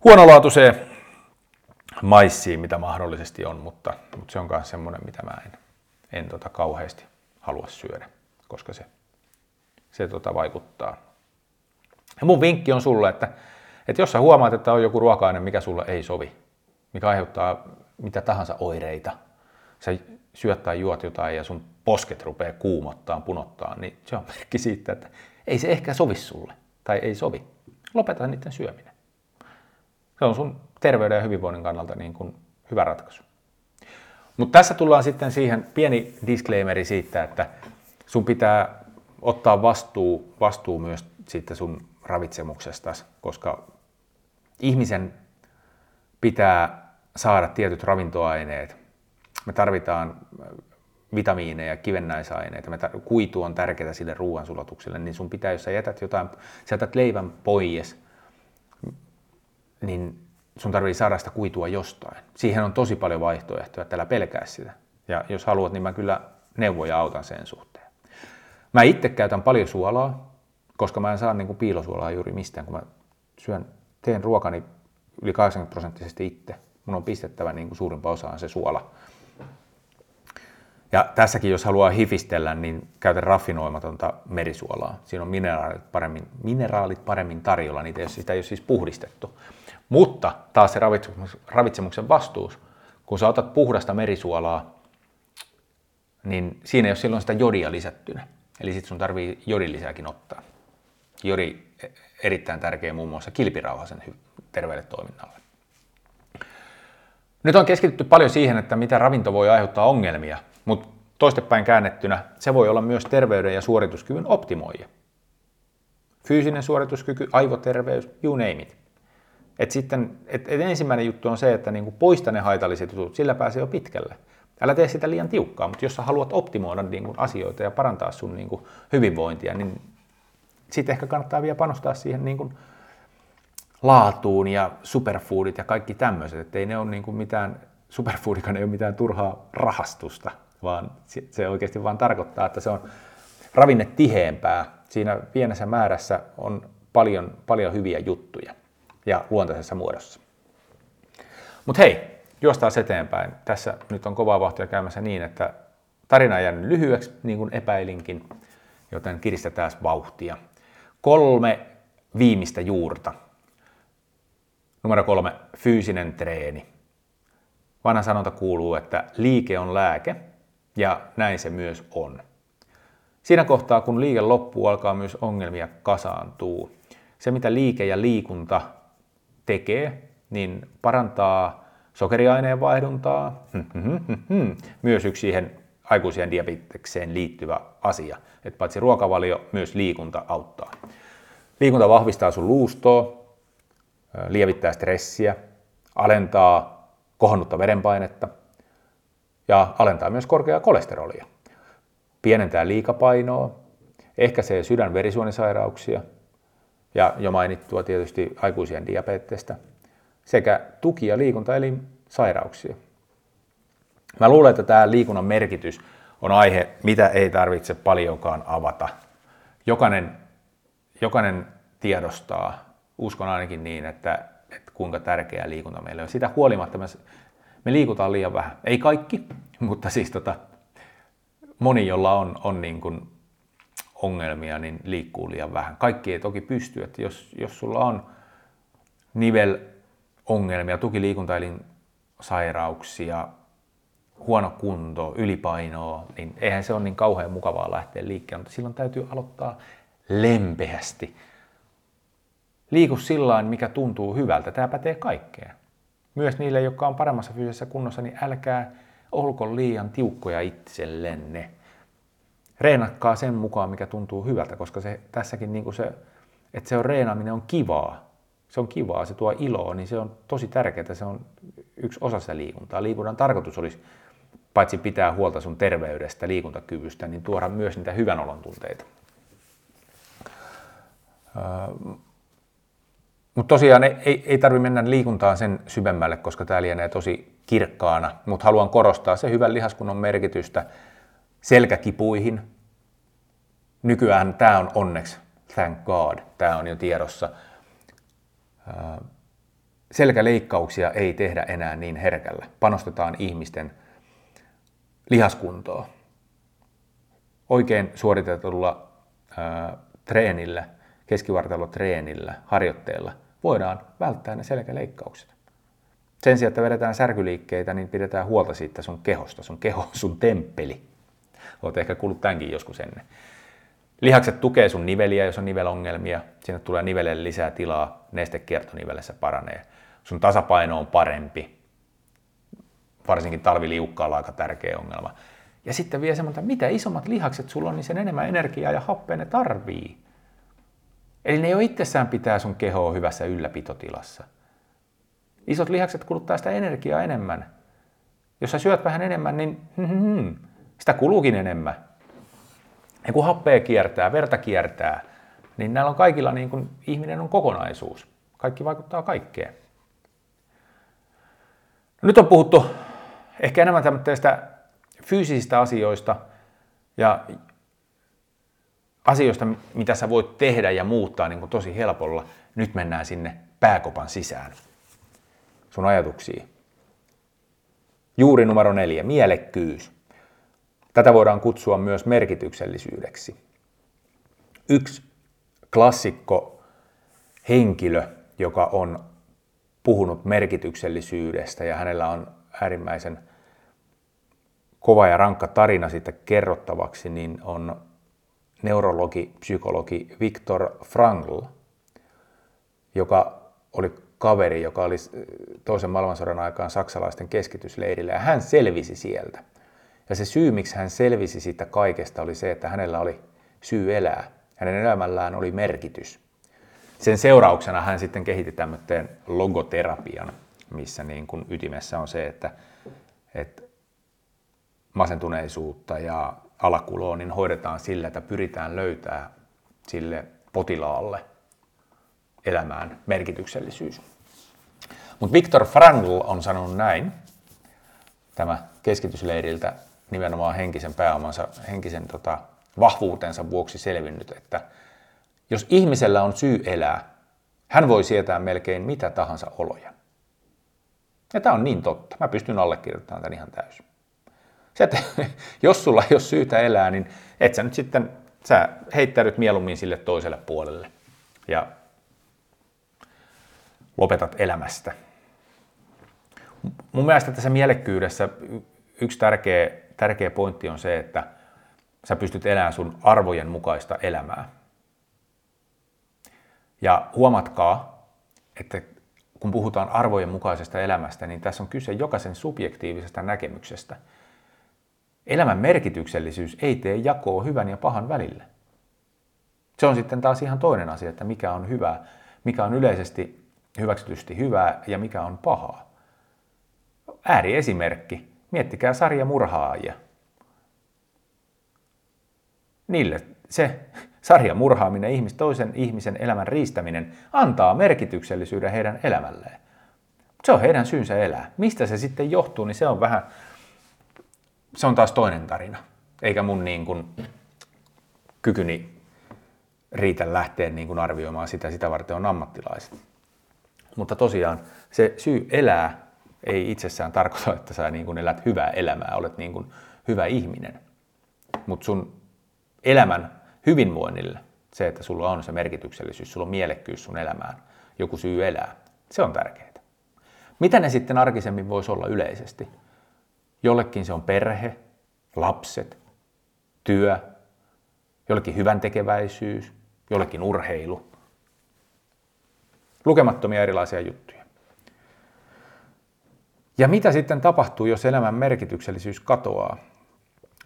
S1: huonolaatuiseen maissiin, mitä mahdollisesti on, mutta, mutta se on myös semmoinen, mitä mä en, en tota kauheasti halua syödä, koska se, se tota vaikuttaa. Ja mun vinkki on sulle, että, että jos sä huomaat, että on joku ruoka mikä sulle ei sovi, mikä aiheuttaa mitä tahansa oireita, sä syöt tai juot jotain ja sun posket rupeaa kuumottaa, punottaa, niin se on merkki siitä, että ei se ehkä sovi sulle tai ei sovi. Lopeta niiden syöminen. Se on sun terveyden ja hyvinvoinnin kannalta niin kuin hyvä ratkaisu. Mutta tässä tullaan sitten siihen pieni disclaimeri siitä, että sun pitää ottaa vastuu, vastuu myös siitä sun ravitsemuksesta, koska ihmisen pitää saada tietyt ravintoaineet. Me tarvitaan vitamiineja, kivennäisaineita, kuitu on tärkeää sille ruoansulatukselle, niin sun pitää, jos sä jätät jotain, sä jätät leivän pois, niin sun tarvii saada sitä kuitua jostain. Siihen on tosi paljon vaihtoehtoja, että älä pelkää sitä. Ja jos haluat, niin mä kyllä neuvoja autan sen suhteen. Mä itse käytän paljon suolaa, koska mä en saa niin kuin piilosuolaa juuri mistään, kun mä syön, teen ruokani yli 80 prosenttisesti itse. Mun on pistettävä niin kuin suurimpaan osaan se suola. Ja tässäkin, jos haluaa hifistellä, niin käytä raffinoimatonta merisuolaa. Siinä on mineraalit paremmin, mineraalit paremmin tarjolla, niitä ei, sitä ei ole siis puhdistettu. Mutta taas se ravitsemuksen vastuus, kun sä otat puhdasta merisuolaa, niin siinä ei ole silloin sitä jodia lisättynä. Eli sitten sun tarvii jodin lisääkin ottaa. Jodi erittäin tärkeä muun muassa kilpirauhasen terveelle toiminnalle. Nyt on keskitytty paljon siihen, että mitä ravinto voi aiheuttaa ongelmia, mutta toistepäin käännettynä se voi olla myös terveyden ja suorituskyvyn optimoija. Fyysinen suorituskyky, aivoterveys, you name it. Et sitten, et, et ensimmäinen juttu on se, että niinku poista ne haitalliset jutut, sillä pääsee jo pitkälle. Älä tee sitä liian tiukkaa, mutta jos sä haluat optimoida niinku asioita ja parantaa sun niinku hyvinvointia, niin sitten ehkä kannattaa vielä panostaa siihen niinku laatuun ja superfoodit ja kaikki tämmöiset, että ei ne ole niinku mitään, superfoodikaan ei ole mitään turhaa rahastusta, vaan se oikeasti vaan tarkoittaa, että se on ravinne tiheempää. Siinä pienessä määrässä on paljon, paljon hyviä juttuja ja luontaisessa muodossa. Mutta hei, juostaan eteenpäin. Tässä nyt on kovaa vauhtia käymässä niin, että tarina on jäänyt lyhyeksi, niin kuin epäilinkin, joten kiristetään vauhtia. Kolme viimeistä juurta. Numero kolme, fyysinen treeni. Vanha sanonta kuuluu, että liike on lääke, ja näin se myös on. Siinä kohtaa, kun liike loppuu, alkaa myös ongelmia kasaantuu. Se, mitä liike ja liikunta tekee, niin parantaa sokeriaineen vaihduntaa, myös yksi siihen aikuisien diabetekseen liittyvä asia. Että paitsi ruokavalio, myös liikunta auttaa. Liikunta vahvistaa sun luustoa, lievittää stressiä, alentaa kohonnutta verenpainetta ja alentaa myös korkeaa kolesterolia. Pienentää liikapainoa, ehkäisee sydän-verisuonisairauksia – ja jo mainittua tietysti aikuisien diabetesta sekä tuki- ja liikuntaelinsairauksia. Mä luulen, että tämä liikunnan merkitys on aihe, mitä ei tarvitse paljonkaan avata. Jokainen, jokainen tiedostaa, uskon ainakin niin, että, että kuinka tärkeää liikunta meille on. Sitä huolimatta me, me liikutaan liian vähän. Ei kaikki, mutta siis tota, moni, jolla on, on niin kuin ongelmia, niin liikkuu liian vähän. Kaikki ei toki pysty, että jos, jos sulla on nivel ongelmia, tukiliikuntaelinsairauksia, huono kunto, ylipainoa, niin eihän se ole niin kauhean mukavaa lähteä liikkeelle, mutta silloin täytyy aloittaa lempeästi. Liiku sillä mikä tuntuu hyvältä. Tämä pätee kaikkeen. Myös niille, jotka on paremmassa fyysisessä kunnossa, niin älkää olko liian tiukkoja itsellenne. Reenatkaa sen mukaan, mikä tuntuu hyvältä, koska se, tässäkin niin se, että se on reenaaminen on kivaa. Se on kivaa, se tuo iloa, niin se on tosi tärkeää. Se on yksi osa sitä liikuntaa. Liikunnan tarkoitus olisi paitsi pitää huolta sun terveydestä, liikuntakyvystä, niin tuoda myös niitä hyvän olon tunteita. Mutta tosiaan ei, ei tarvitse mennä liikuntaan sen syvemmälle, koska tämä lienee tosi kirkkaana, mutta haluan korostaa se hyvän lihaskunnon merkitystä selkäkipuihin. Nykyään tämä on onneksi, thank God, tämä on jo tiedossa. Selkäleikkauksia ei tehdä enää niin herkällä. Panostetaan ihmisten lihaskuntoa. Oikein suoritetulla ää, treenillä, keskivartalotreenillä, harjoitteella voidaan välttää ne selkäleikkaukset. Sen sijaan, että vedetään särkyliikkeitä, niin pidetään huolta siitä sun kehosta. Sun keho sun temppeli. Olet ehkä kuullut tämänkin joskus ennen. Lihakset tukee sun niveliä, jos on nivelongelmia. Sinne tulee nivelelle lisää tilaa, nestekiertonivelessä paranee. Sun tasapaino on parempi varsinkin talviliukkaalla aika tärkeä ongelma. Ja sitten vielä semmoinen, että mitä isommat lihakset sulla on, niin sen enemmän energiaa ja happea ne tarvii. Eli ne jo itsessään pitää sun kehoa hyvässä ylläpitotilassa. Isot lihakset kuluttaa sitä energiaa enemmän. Jos sä syöt vähän enemmän, niin hmm, sitä kuluukin enemmän. Ja kun happea kiertää, verta kiertää, niin näillä on kaikilla niin kuin ihminen on kokonaisuus. Kaikki vaikuttaa kaikkeen. No nyt on puhuttu ehkä enemmän tämmöistä fyysisistä asioista ja asioista, mitä sä voit tehdä ja muuttaa niin kuin tosi helpolla. Nyt mennään sinne pääkopan sisään. Sun ajatuksiin. Juuri numero neljä, mielekkyys. Tätä voidaan kutsua myös merkityksellisyydeksi. Yksi klassikko henkilö, joka on puhunut merkityksellisyydestä ja hänellä on äärimmäisen kova ja rankka tarina siitä kerrottavaksi, niin on neurologi, psykologi Viktor Frankl, joka oli kaveri, joka oli toisen maailmansodan aikaan saksalaisten keskitysleirillä, ja hän selvisi sieltä. Ja se syy, miksi hän selvisi siitä kaikesta, oli se, että hänellä oli syy elää. Hänen elämällään oli merkitys. Sen seurauksena hän sitten kehitti tämmöisen logoterapian, missä niin kuin ytimessä on se, että, että masentuneisuutta ja alakuloa niin hoidetaan sillä, että pyritään löytää sille potilaalle elämään merkityksellisyys. Mutta Viktor Frankl on sanonut näin, tämä keskitysleiriltä nimenomaan henkisen pääomansa, henkisen tota, vahvuutensa vuoksi selvinnyt, että jos ihmisellä on syy elää, hän voi sietää melkein mitä tahansa oloja. Ja tämä on niin totta. Mä pystyn allekirjoittamaan tämän ihan täysin. Se, että jos sulla ei ole syytä elää, niin et sä nyt sitten, sä heittäydyt mieluummin sille toiselle puolelle ja lopetat elämästä. Mun mielestä tässä mielekkyydessä yksi tärkeä, tärkeä pointti on se, että sä pystyt elämään sun arvojen mukaista elämää. Ja huomatkaa, että kun puhutaan arvojen mukaisesta elämästä, niin tässä on kyse jokaisen subjektiivisesta näkemyksestä. Elämän merkityksellisyys ei tee jakoa hyvän ja pahan välille. Se on sitten taas ihan toinen asia, että mikä on hyvää, mikä on yleisesti hyväksytysti hyvää ja mikä on pahaa. Ääriesimerkki. Miettikää sarjamurhaajia. Niille se sarjamurhaaminen, ihmis, toisen ihmisen elämän riistäminen, antaa merkityksellisyyden heidän elämälleen. Se on heidän syynsä elää. Mistä se sitten johtuu, niin se on vähän, se on taas toinen tarina. Eikä mun niin kuin kykyni riitä lähteä niin kuin arvioimaan sitä, sitä varten on ammattilaiset. Mutta tosiaan se syy elää ei itsessään tarkoita, että sä niin kuin elät hyvää elämää, olet niin kuin hyvä ihminen. Mutta sun elämän hyvinvoinnille se, että sulla on se merkityksellisyys, sulla on mielekkyys sun elämään, joku syy elää, se on tärkeää. Mitä ne sitten arkisemmin voisi olla yleisesti? Jollekin se on perhe, lapset, työ, jollekin hyvän tekeväisyys, jollekin urheilu. Lukemattomia erilaisia juttuja. Ja mitä sitten tapahtuu, jos elämän merkityksellisyys katoaa?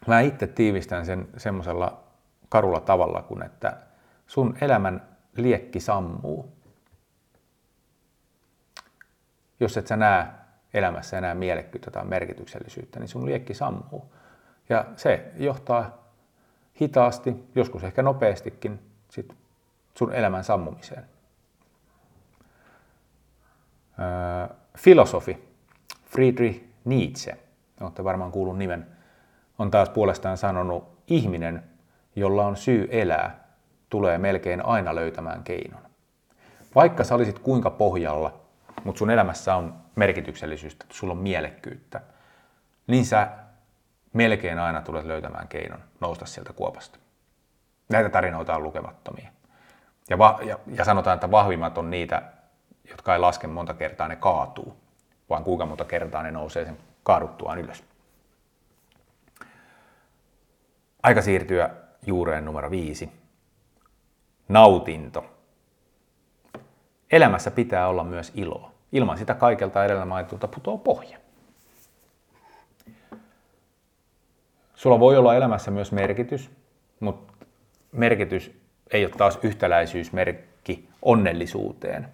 S1: Mä itse tiivistän sen semmoisella karulla tavalla, kun että sun elämän liekki sammuu. Jos et sä näe elämässä enää mielekkyyttä tai merkityksellisyyttä, niin sun liekki sammuu. Ja se johtaa hitaasti, joskus ehkä nopeastikin, sit sun elämän sammumiseen. Öö, filosofi Friedrich Nietzsche, olette varmaan kuullut nimen, on taas puolestaan sanonut, ihminen, jolla on syy elää, tulee melkein aina löytämään keinon. Vaikka sä olisit kuinka pohjalla, mutta sun elämässä on merkityksellisyyttä, sulla on mielekkyyttä, niin sä melkein aina tulet löytämään keinon nousta sieltä kuopasta. Näitä tarinoita on lukemattomia. Ja, va- ja, ja sanotaan, että vahvimmat on niitä, jotka ei laske monta kertaa, ne kaatuu, vaan kuinka monta kertaa ne nousee sen kaaduttuaan ylös. Aika siirtyä juureen numero viisi. Nautinto. Elämässä pitää olla myös iloa. Ilman sitä kaikelta edellä mainitulta putoaa pohja. Sulla voi olla elämässä myös merkitys, mutta merkitys ei ole taas yhtäläisyysmerkki onnellisuuteen.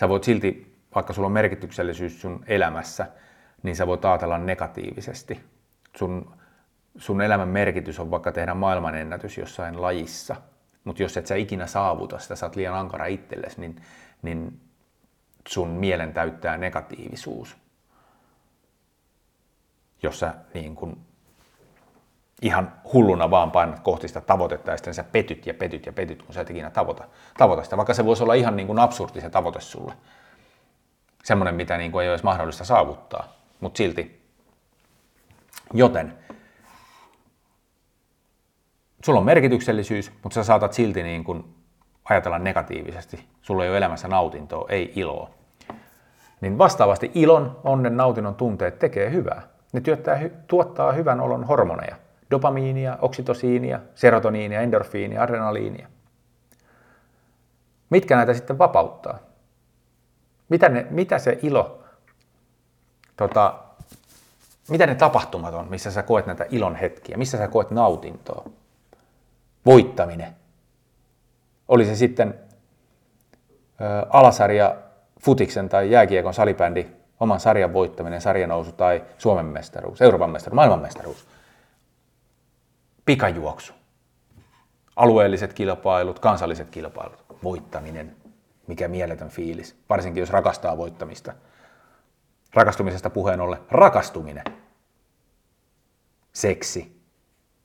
S1: Sä voit silti, vaikka sulla on merkityksellisyys sun elämässä, niin sä voit ajatella negatiivisesti. Sun, sun elämän merkitys on vaikka tehdä maailmanennätys jossain lajissa, mutta jos et sä ikinä saavuta sitä, sä oot liian ankara itsellesi, niin, niin sun mielen täyttää negatiivisuus. Jos sä niin kun ihan hulluna vaan painat kohti sitä tavoitetta ja sitten sä petyt ja petyt ja petyt, kun sä et ikinä tavoita, tavoita sitä, vaikka se voisi olla ihan niin kuin absurdi se tavoite sulle. Semmoinen, mitä niin kuin ei olisi mahdollista saavuttaa, mutta silti. Joten sulla on merkityksellisyys, mutta sä saatat silti niin kuin ajatella negatiivisesti. Sulla ei ole elämässä nautintoa, ei iloa. Niin vastaavasti ilon, onnen, nautinnon tunteet tekee hyvää. Ne tuottaa, tuottaa hyvän olon hormoneja dopamiinia, oksitosiinia, serotoniinia, endorfiinia, adrenaliinia. Mitkä näitä sitten vapauttaa? Mitä, ne, mitä se ilo, tota, mitä ne tapahtumat on, missä sä koet näitä ilon hetkiä, missä sä koet nautintoa? Voittaminen. Oli se sitten ö, alasarja futiksen tai jääkiekon salibändi, oman sarjan voittaminen, sarjanousu tai Suomen mestaruus, Euroopan mestaruus, maailman mestaruus. Pikajuoksu, alueelliset kilpailut, kansalliset kilpailut, voittaminen, mikä mieletön fiilis, varsinkin jos rakastaa voittamista. Rakastumisesta puheen ollen, rakastuminen, seksi,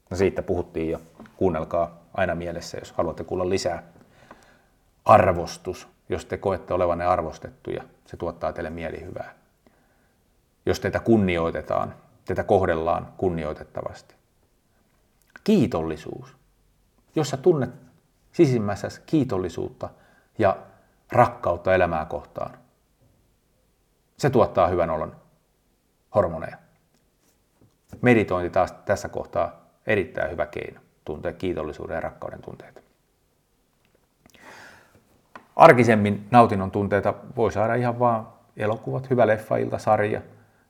S1: no siitä puhuttiin jo, kuunnelkaa aina mielessä, jos haluatte kuulla lisää. Arvostus, jos te koette olevanne arvostettuja, se tuottaa teille mielihyvää. Jos teitä kunnioitetaan, teitä kohdellaan kunnioitettavasti kiitollisuus. Jos sä tunnet sisimmässä kiitollisuutta ja rakkautta elämää kohtaan, se tuottaa hyvän olon hormoneja. Meditointi taas tässä kohtaa erittäin hyvä keino tuntea kiitollisuuden ja rakkauden tunteita. Arkisemmin nautinnon tunteita voi saada ihan vaan elokuvat, hyvä leffa, sarja.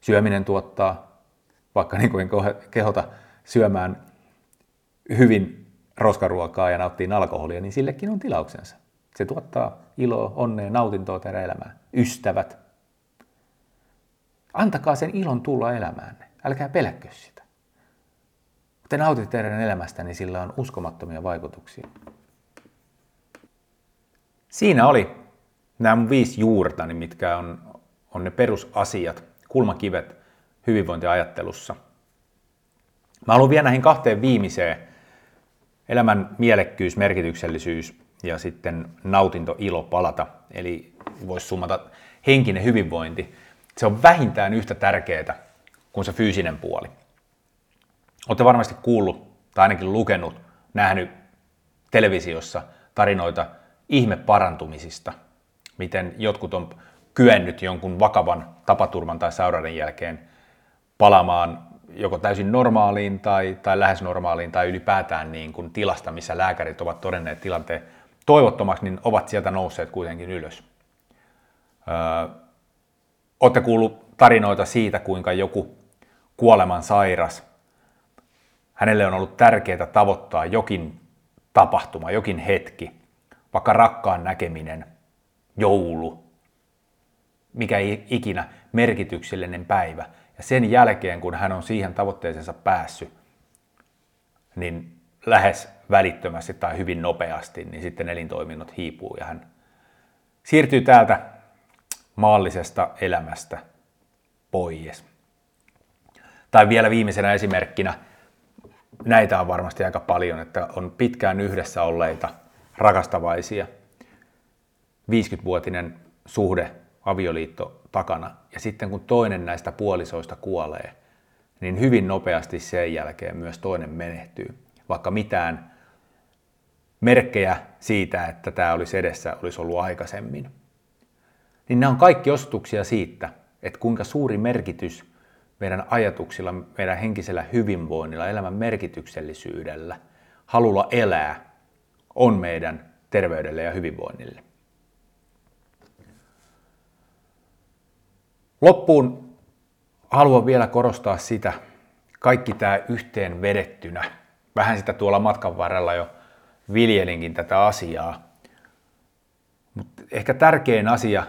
S1: Syöminen tuottaa, vaikka niin kuin kehota syömään hyvin roskaruokaa ja nauttii alkoholia, niin sillekin on tilauksensa. Se tuottaa iloa, onnea, nautintoa teidän elämään. Ystävät. Antakaa sen ilon tulla elämäänne. Älkää pelätkö sitä. Kun te nautitte teidän elämästä, niin sillä on uskomattomia vaikutuksia. Siinä oli nämä mun viisi juurtani, mitkä on, on ne perusasiat, kulmakivet hyvinvointiajattelussa. Mä haluan vielä näihin kahteen viimeiseen elämän mielekkyys, merkityksellisyys ja sitten nautinto, ilo palata. Eli voisi summata henkinen hyvinvointi. Se on vähintään yhtä tärkeää kuin se fyysinen puoli. Olette varmasti kuullut tai ainakin lukenut, nähnyt televisiossa tarinoita ihmeparantumisista, miten jotkut on kyennyt jonkun vakavan tapaturman tai sairauden jälkeen palaamaan joko täysin normaaliin tai, tai lähes normaaliin tai ylipäätään niin kuin tilasta, missä lääkärit ovat todenneet tilanteen toivottomaksi, niin ovat sieltä nousseet kuitenkin ylös. Öö, olette kuullut tarinoita siitä, kuinka joku kuoleman sairas, hänelle on ollut tärkeää tavoittaa jokin tapahtuma, jokin hetki, vaikka rakkaan näkeminen, joulu, mikä ikinä merkityksellinen päivä. Ja sen jälkeen, kun hän on siihen tavoitteeseensa päässyt, niin lähes välittömästi tai hyvin nopeasti, niin sitten elintoiminnot hiipuu ja hän siirtyy täältä maallisesta elämästä pois. Tai vielä viimeisenä esimerkkinä, näitä on varmasti aika paljon, että on pitkään yhdessä olleita rakastavaisia, 50-vuotinen suhde, avioliitto takana, ja sitten kun toinen näistä puolisoista kuolee, niin hyvin nopeasti sen jälkeen myös toinen menehtyy, vaikka mitään merkkejä siitä, että tämä olisi edessä, olisi ollut aikaisemmin. Niin nämä on kaikki ostuksia siitä, että kuinka suuri merkitys meidän ajatuksilla, meidän henkisellä hyvinvoinnilla, elämän merkityksellisyydellä, halulla elää on meidän terveydelle ja hyvinvoinnille. Loppuun haluan vielä korostaa sitä, kaikki tämä yhteen vedettynä. Vähän sitä tuolla matkan varrella jo viljelinkin tätä asiaa. Mutta ehkä tärkein asia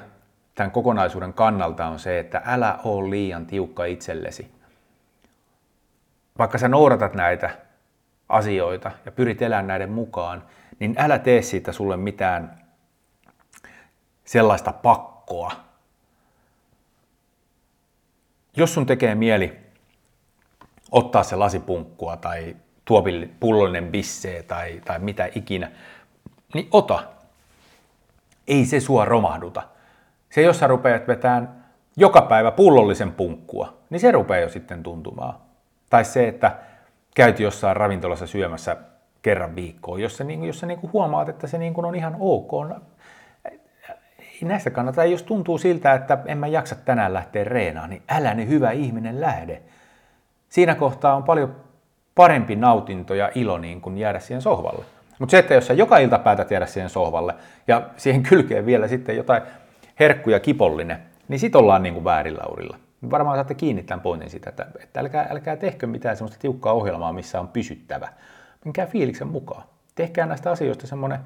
S1: tämän kokonaisuuden kannalta on se, että älä ole liian tiukka itsellesi. Vaikka sä noudatat näitä asioita ja pyrit elämään näiden mukaan, niin älä tee siitä sulle mitään sellaista pakkoa. Jos sun tekee mieli ottaa se lasipunkkua tai pullollinen bissee tai, tai mitä ikinä, niin ota. Ei se sua romahduta. Se, jos sä rupeat vetämään joka päivä pullollisen punkkua, niin se rupeaa jo sitten tuntumaan. Tai se, että käyt jossain ravintolassa syömässä kerran viikkoon, jos sä, niin, jos sä niin huomaat, että se niin on ihan ok. Ei näistä kannata, jos tuntuu siltä, että en mä jaksa tänään lähteä reenaan, niin älä ne hyvä ihminen lähde. Siinä kohtaa on paljon parempi nautinto ja ilo niin kuin jäädä siihen sohvalle. Mutta se, että jos sä joka ilta päätät jäädä siihen sohvalle ja siihen kylkeen vielä sitten jotain herkku ja kipollinen, niin sit ollaan niin kuin väärillä urilla. Varmaan saatte kiinni tämän pointin sitä, että, että älkää, älkää tehkö mitään semmoista tiukkaa ohjelmaa, missä on pysyttävä. Minkään fiiliksen mukaan. Tehkää näistä asioista semmoinen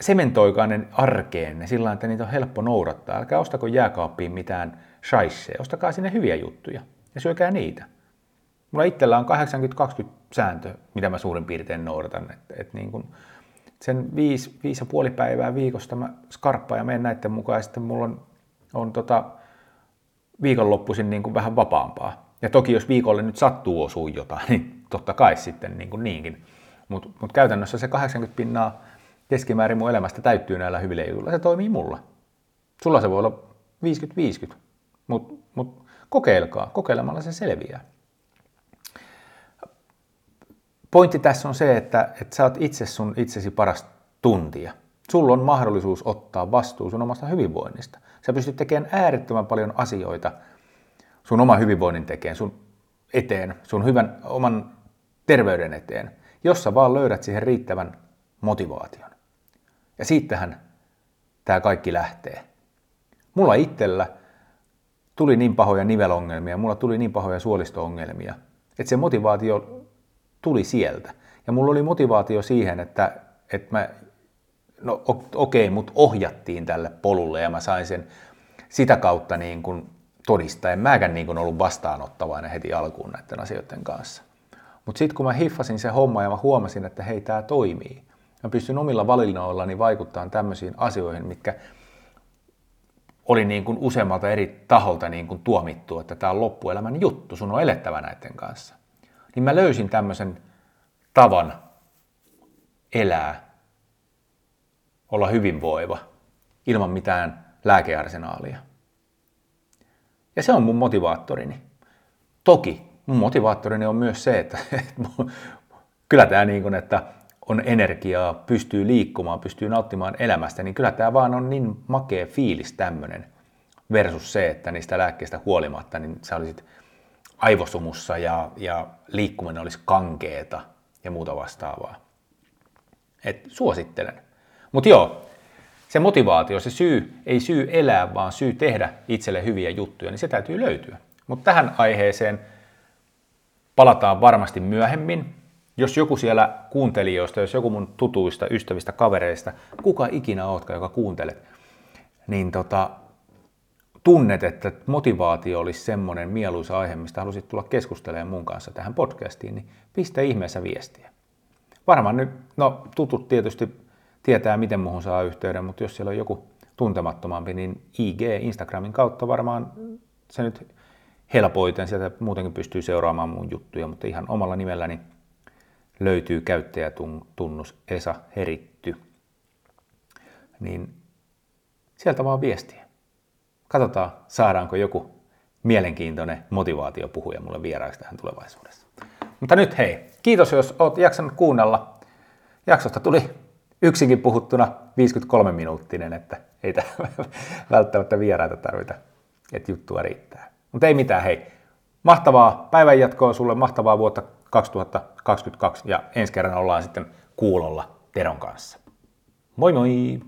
S1: sementoikainen arkeen, sillä että niitä on helppo noudattaa. Älkää ostako jääkaappiin mitään shaisseja, ostakaa sinne hyviä juttuja ja syökää niitä. Mulla itsellä on 80-20 sääntö, mitä mä suurin piirtein noudatan. Et, et niin kun sen viisi, viisi ja puoli päivää viikosta mä skarppaan ja menen näiden mukaan ja sitten mulla on, on tota, viikonloppuisin niin kuin vähän vapaampaa. Ja toki jos viikolle nyt sattuu osuu jotain, niin totta kai sitten niin kuin niinkin. Mutta mut käytännössä se 80 pinnaa keskimäärin mun elämästä täyttyy näillä hyvillä jutuilla. Se toimii mulla. Sulla se voi olla 50-50, mutta mut kokeilkaa. Kokeilemalla se selviää. Pointti tässä on se, että, että sä oot itse sun itsesi paras tuntija. Sulla on mahdollisuus ottaa vastuu sun omasta hyvinvoinnista. Sä pystyt tekemään äärettömän paljon asioita sun oman hyvinvoinnin tekeen, sun eteen, sun hyvän oman terveyden eteen, jos sä vaan löydät siihen riittävän motivaation. Ja siitähän tämä kaikki lähtee. Mulla itsellä tuli niin pahoja nivelongelmia, mulla tuli niin pahoja suolisto-ongelmia, että se motivaatio tuli sieltä. Ja mulla oli motivaatio siihen, että, että mä, no okei, okay, mut ohjattiin tälle polulle ja mä sain sen sitä kautta niin kuin todistaa. En mäkään niin ollut vastaanottavainen heti alkuun näiden asioiden kanssa. Mutta sitten kun mä hiffasin se homma ja mä huomasin, että hei, tämä toimii. Mä pystyn omilla valinnoillani vaikuttamaan tämmöisiin asioihin, mitkä oli niin kuin useammalta eri taholta niin kuin tuomittu, että tämä on loppuelämän juttu, sun on elettävä näiden kanssa niin mä löysin tämmöisen tavan elää, olla hyvinvoiva, ilman mitään lääkearsenaalia. Ja se on mun motivaattorini. Toki mun motivaattorini on myös se, että, että kyllä tämä niin kuin, että on energiaa, pystyy liikkumaan, pystyy nauttimaan elämästä, niin kyllä tämä vaan on niin makea fiilis tämmöinen versus se, että niistä lääkkeistä huolimatta, niin sä olisit aivosumussa ja, ja liikkuminen olisi kankeeta ja muuta vastaavaa. Et suosittelen. Mutta joo, se motivaatio, se syy, ei syy elää, vaan syy tehdä itselle hyviä juttuja, niin se täytyy löytyä. Mutta tähän aiheeseen palataan varmasti myöhemmin. Jos joku siellä kuuntelijoista, jos joku mun tutuista, ystävistä, kavereista, kuka ikinä ootkaan, joka kuuntelet, niin tota, tunnet, että motivaatio olisi semmoinen mieluisa aihe, mistä halusit tulla keskustelemaan mun kanssa tähän podcastiin, niin pistä ihmeessä viestiä. Varmaan nyt, no tutut tietysti tietää, miten muuhun saa yhteyden, mutta jos siellä on joku tuntemattomampi, niin IG, Instagramin kautta varmaan se nyt helpoiten, sieltä muutenkin pystyy seuraamaan mun juttuja, mutta ihan omalla nimelläni löytyy käyttäjätunnus Esa Heritty. Niin sieltä vaan viestiä. Katsotaan, saadaanko joku mielenkiintoinen motivaatiopuhuja mulle vieraaksi tähän tulevaisuudessa. Mutta nyt hei, kiitos jos oot jaksanut kuunnella. Jaksosta tuli yksinkin puhuttuna 53 minuuttinen, että ei välttämättä vieraita tarvita, että juttua riittää. Mutta ei mitään, hei. Mahtavaa päivänjatkoa sulle, mahtavaa vuotta 2022 ja ensi kerran ollaan sitten kuulolla Teron kanssa. Moi moi!